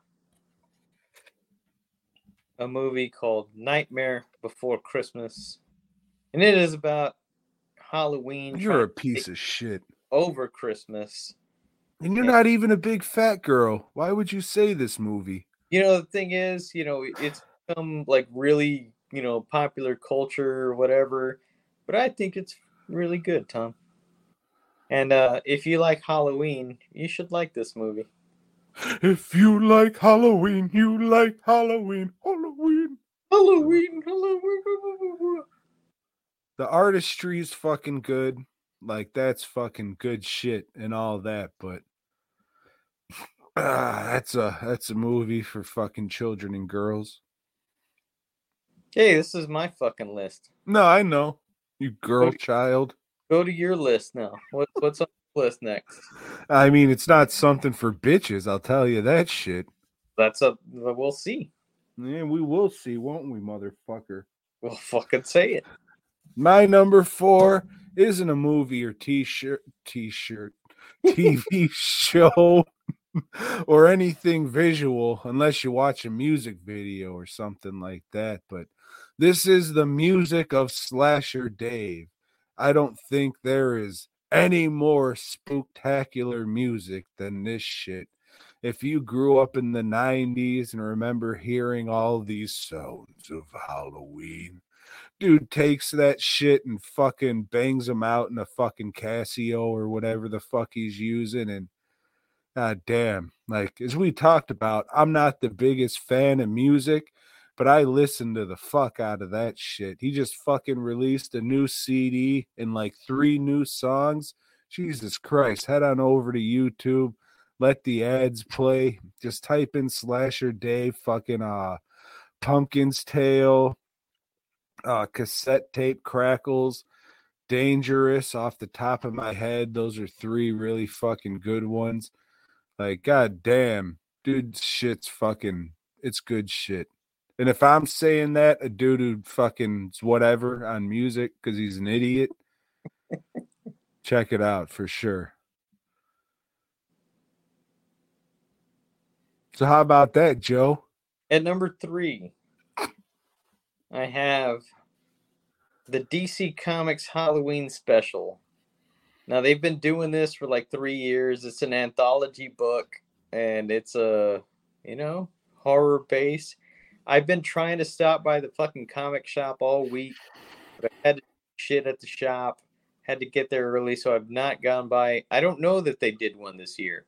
a movie called Nightmare Before Christmas, and it is about Halloween. You're a piece of shit. over Christmas. And you're Yeah. not even a big fat girl. Why would you say this movie? You know, the thing is, you know, it's become like really, you know, popular culture or whatever, but I think it's really good, Tom. And uh, if you like Halloween, you should like this movie. If you like Halloween, you like Halloween, Halloween. Halloween, Halloween. The artistry is fucking good. Like that's fucking good shit and all that, but ah, that's a that's a movie for fucking children and girls. Hey, this is my fucking list. No, I know. You girl Okay. child. Go to your list now. What, what's on the list next? I mean, it's not something for bitches, I'll tell you that shit. That's a. We'll see. Yeah, we will see, won't we, motherfucker? We'll fucking say it. My number four isn't a movie or t-shirt, t-shirt, TV show, or anything visual, unless you watch a music video or something like that. But this is the music of Slasher Dave. I don't think there is any more spectacular music than this shit. If you grew up in the 90s and remember hearing all these sounds of Halloween, dude takes that shit and fucking bangs them out in a fucking Casio or whatever the fuck he's using. And god damn, like as we talked about, I'm not the biggest fan of music, but I listened to the fuck out of that shit. He just fucking released a new CD and like three new songs. Jesus Christ, head on over to YouTube, let the ads play. Just type in Slasher Dave, fucking uh Pumpkin's Tail, uh, cassette tape crackles, dangerous off the top of my head. Those are three really fucking good ones. Like, god damn, dude, shit's fucking, it's good shit. And if I'm saying that, a dude who fucking whatever on music because he's an idiot, check it out for sure. So how about that, Joe? At number three, I have the DC Comics Halloween special. Now they've been doing this for like three years. It's an anthology book, and it's a you know horror base. I've been trying to stop by the fucking comic shop all week, but I had shit at the shop. Had to get there early, so I've not gone by. I don't know that they did one this year.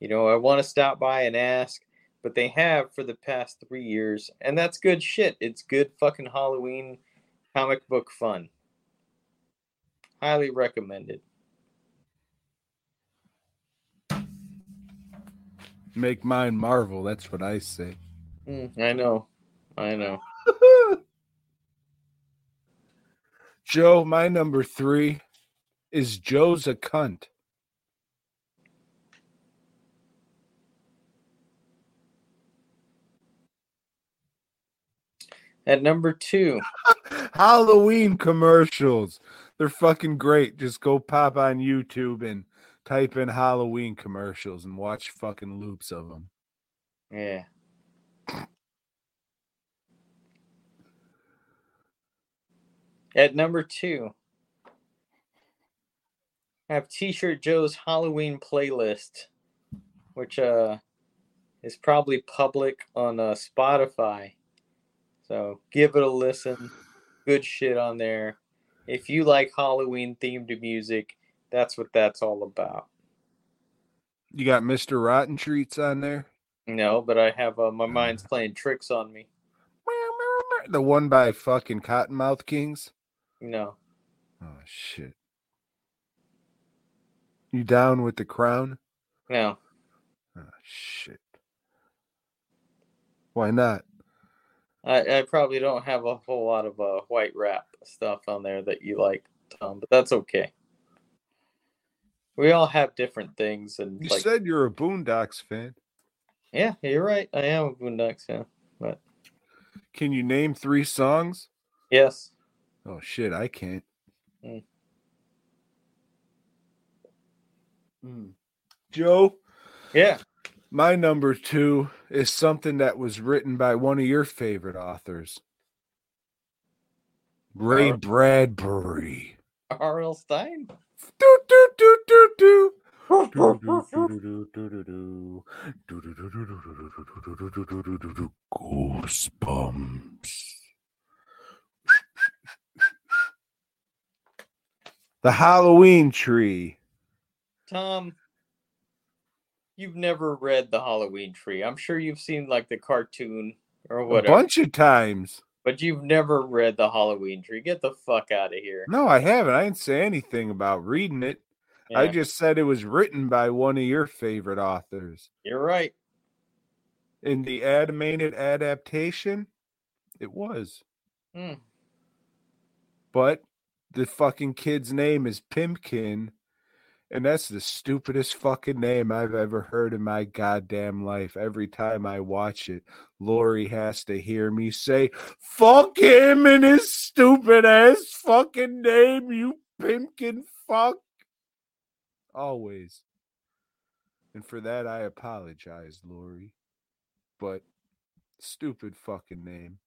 You know, I want to stop by and ask, but they have for the past three years, and that's good shit. It's good fucking Halloween comic book fun. Highly recommended. Make mine Marvel. That's what I say. Mm, I know. I know. Joe, my number three is Joe's a cunt. At number two, Halloween commercials. They're fucking great. Just go pop on YouTube and type in Halloween commercials and watch fucking loops of them. yeah. At number two, I have T-shirt Joe's Halloween playlist, which uh is probably public on uh, Spotify. So give it a listen. Good shit on there. If you like Halloween themed music, that's what that's all about. You got Mr. Rotten Treats on there? No, but I have uh, my mind's playing tricks on me. The one by fucking Cottonmouth Kings? No, Oh shit. You down with the crown? no. Oh shit. Why not? I, I probably don't have a whole lot of uh, white rap stuff on there that you like, Tom, but that's okay. We all have different things, and You like, said you're a Boondox fan. Yeah, you're right. I am a Boondox fan, but Can you name three songs? yes, Oh shit, I can't. Mm. Mm. Joe, yeah. my number two is something that was written by one of your favorite authors, Ray. Bradbury. R.L. Stine. Do, do, do, do, do. Goosebumps. The Halloween tree. Tom, you've never read The Halloween Tree. I'm sure you've seen like the cartoon or whatever. A bunch of times. But you've never read The Halloween Tree. Get the fuck out of here. No, I haven't. I didn't say anything about reading it. I just said it was written by one of your favorite authors. you're right. In the animated adaptation, it was. Hmm. But the fucking kid's name is Pimpkin, and that's the stupidest fucking name I've ever heard in my goddamn life. Every time I watch it, Lori has to hear me say, Fuck him and his stupid ass fucking name, you Pimpkin fuck. Always. And for that, I apologize, Lori. But stupid fucking name.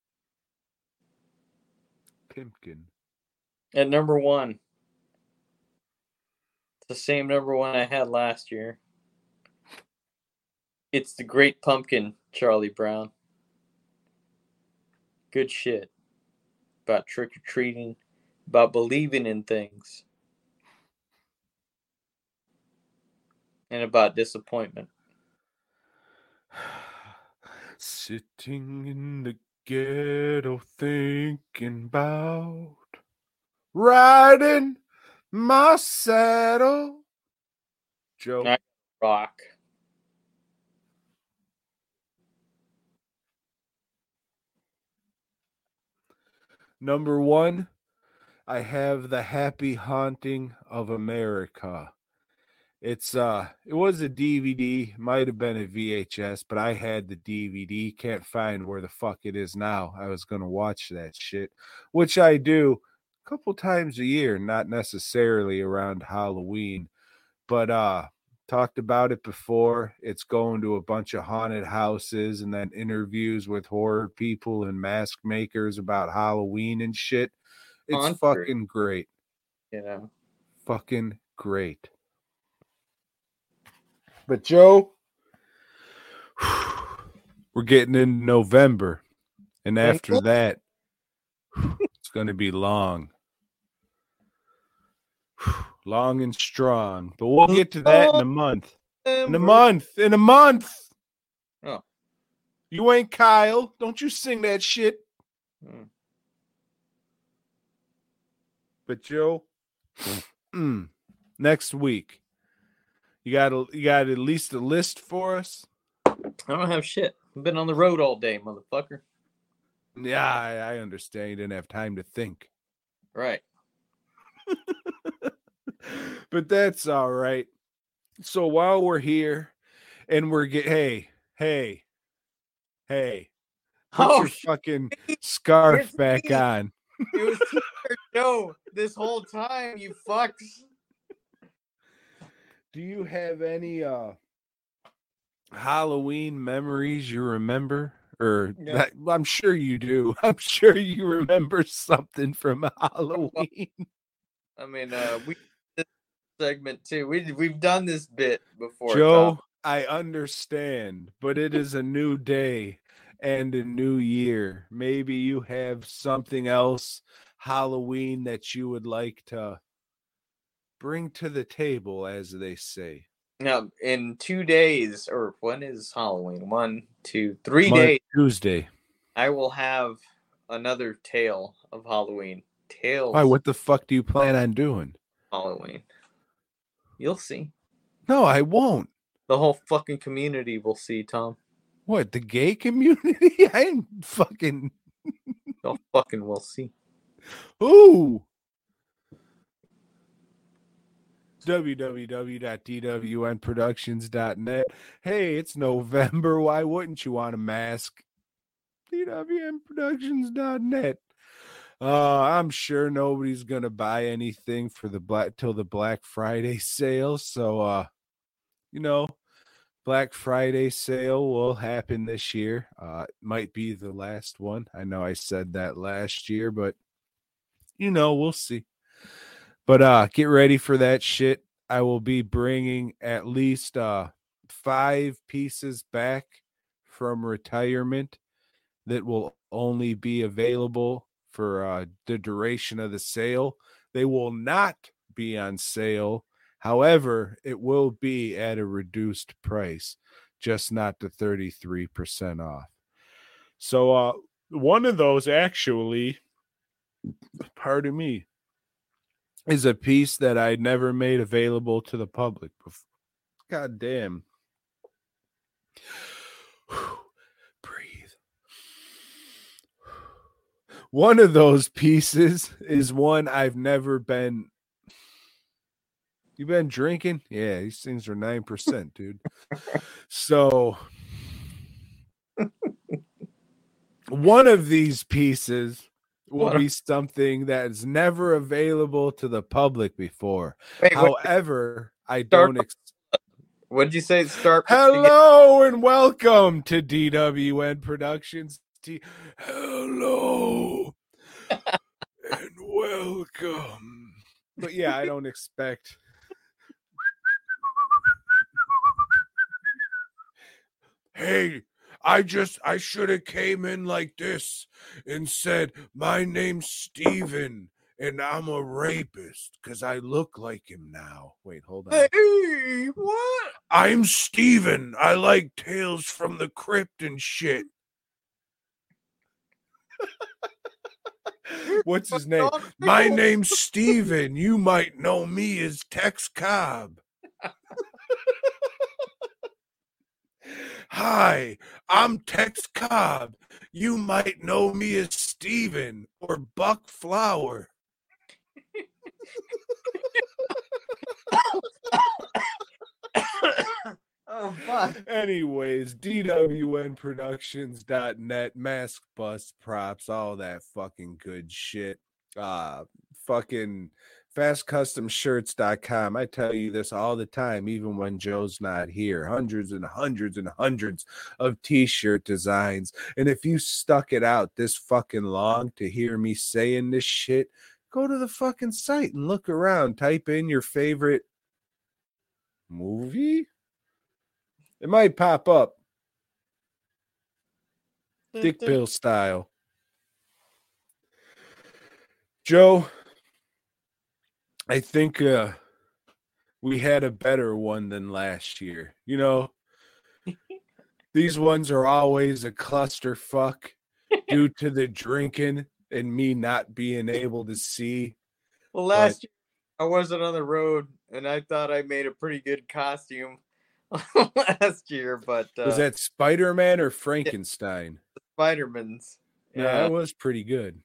Pimpkin. At number one, it's the same number one I had last year. It's the Great Pumpkin, Charlie Brown. Good shit. About trick or treating, about believing in things, and about disappointment. Sitting in the ghetto thinking about riding my saddle. Joe, Nice. Rock. number one, I have the happy haunting of America. It's uh it was a DVD, might have been a VHS, but I had the DVD. Can't find where the fuck it is now. I was gonna watch that shit, which I do a couple times a year, not necessarily around Halloween. But uh talked about it before. It's going to a bunch of haunted houses and then interviews with horror people and mask makers about Halloween and shit. It's Haunted. fucking great. You know. Fucking great. But Joe, we're getting in November. And after that, it's going to be long. Long and strong. But we'll get to that in a month. In a month. In a month. Oh. You ain't Kyle. Don't you sing that shit. Hmm. But Joe, mm, next week, you got a, you got at least a list for us. I don't have shit. I've been on the road all day, motherfucker. Yeah, I, I understand. You didn't have time to think, Right. but that's all right. So while we're here, and we're get hey hey hey, put Oh, your fucking scarf back me. on. It was Joe this whole time, you fucks. Do you have any uh Halloween memories you remember? Or Yeah. that, I'm sure you do. I'm sure you remember something from Halloween. I mean, uh, we this segment too. We we've done this bit before. Joe, Tom. I understand, but it is a new day and a new year. Maybe you have something else Halloween that you would like to bring to the table, as they say. Now, in two days, or when is Halloween? One, two, three days. Tuesday. I will have another tale of Halloween. Tales. Why? What the fuck do you plan on doing? Halloween? You'll see. No, I won't. The whole fucking community will see, Tom. What the gay community? I ain't fucking They'll fucking will see. ooh. www.dwnproductions.net. Hey, it's November. Why wouldn't you want a mask? dwnproductions.net. Uh, I'm sure nobody's gonna buy anything for the black till the Black Friday sale. So uh, you know, Black Friday sale will happen this year. Uh, it might be the last one. I know I said that last year, but you know, we'll see. But uh, get ready for that shit. I will be bringing at least uh five pieces back from retirement that will only be available for uh, the duration of the sale. They will not be on sale. However, it will be at a reduced price, just not the 33% off. So uh one of those actually pardon me is a piece that I never made available to the public before. God damn. Breathe. One of those pieces is one I've never been. You been drinking? Yeah, these things are 9%, dude. so one of these pieces will be something that is never available to the public before. Wait, However, I don't. Ex- what did you say? Start. Hello and welcome to DWN Productions. T- Hello and welcome. But yeah, I don't expect. Hey, I just I should have came in like this and said, "My name's Steven and I'm a rapist cuz I look like him now." Wait, hold on. Hey, what? I'm Steven. I like tales from the crypt and shit. What's his name? My name's Steven. You might know me as Tex Cobb. Hi, I'm Tex Cobb. You might know me as Steven or Buck Flower. Oh fuck. Anyways, DWNProductions.net, mask bust props, all that fucking good shit. Uh fucking fastcustomshirts.com. I tell you this all the time, even when Joe's not here. Hundreds and hundreds and hundreds of t-shirt designs. And if you stuck it out this fucking long to hear me saying this shit, go to the fucking site and look around. Type in your favorite movie. It might pop up. Dick Bill style. Joe, I think uh we had a better one than last year. You know, these ones are always a clusterfuck due to the drinking and me not being able to see. Well, last year I wasn't on the road, and I thought I made a pretty good costume last year, but uh, Was that Spider Man or Frankenstein? Spider-Man's? Yeah, that was pretty good.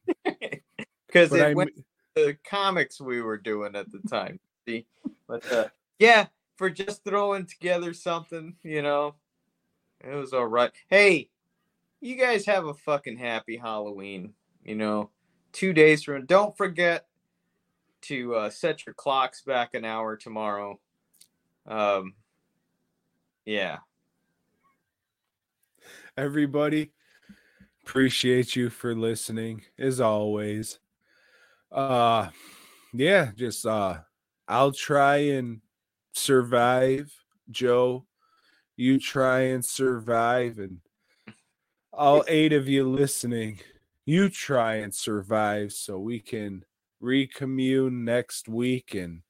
because it I, went the comics we were doing at the time. See, but uh, yeah, for just throwing together something, you know, it was all right. Hey, you guys have a fucking happy Halloween. You know, two days from. Don't forget to uh, set your clocks back an hour tomorrow. Um, yeah. everybody appreciate you for listening as always uh yeah just uh i'll try and survive joe. You try and survive and all eight of you listening you try and survive so we can recommune next week and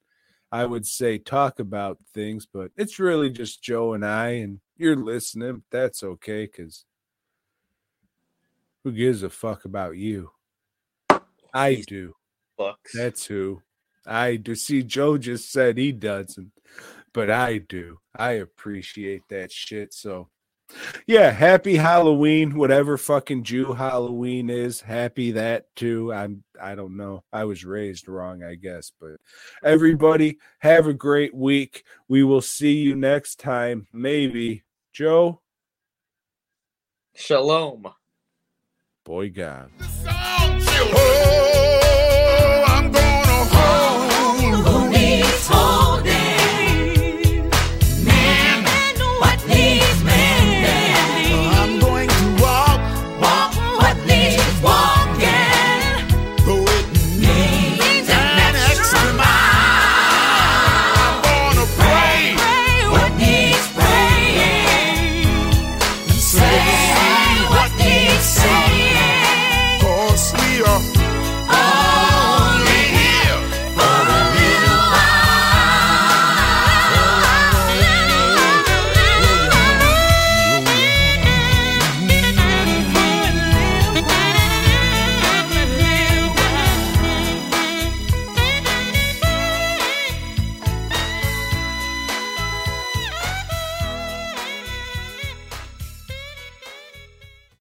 i would say talk about things but it's really just joe and i and you're listening that's okay because who gives a fuck about you? I do Bucks. that's who I do. See, Joe just said he doesn't, but I do. I appreciate that shit. So, yeah, happy Halloween, whatever fucking Jew Halloween is. Happy that too. I'm. I don't know. I was raised wrong, I guess. But everybody, have a great week. We will see you next time. Maybe Joe. Shalom. Boy, God. Oh,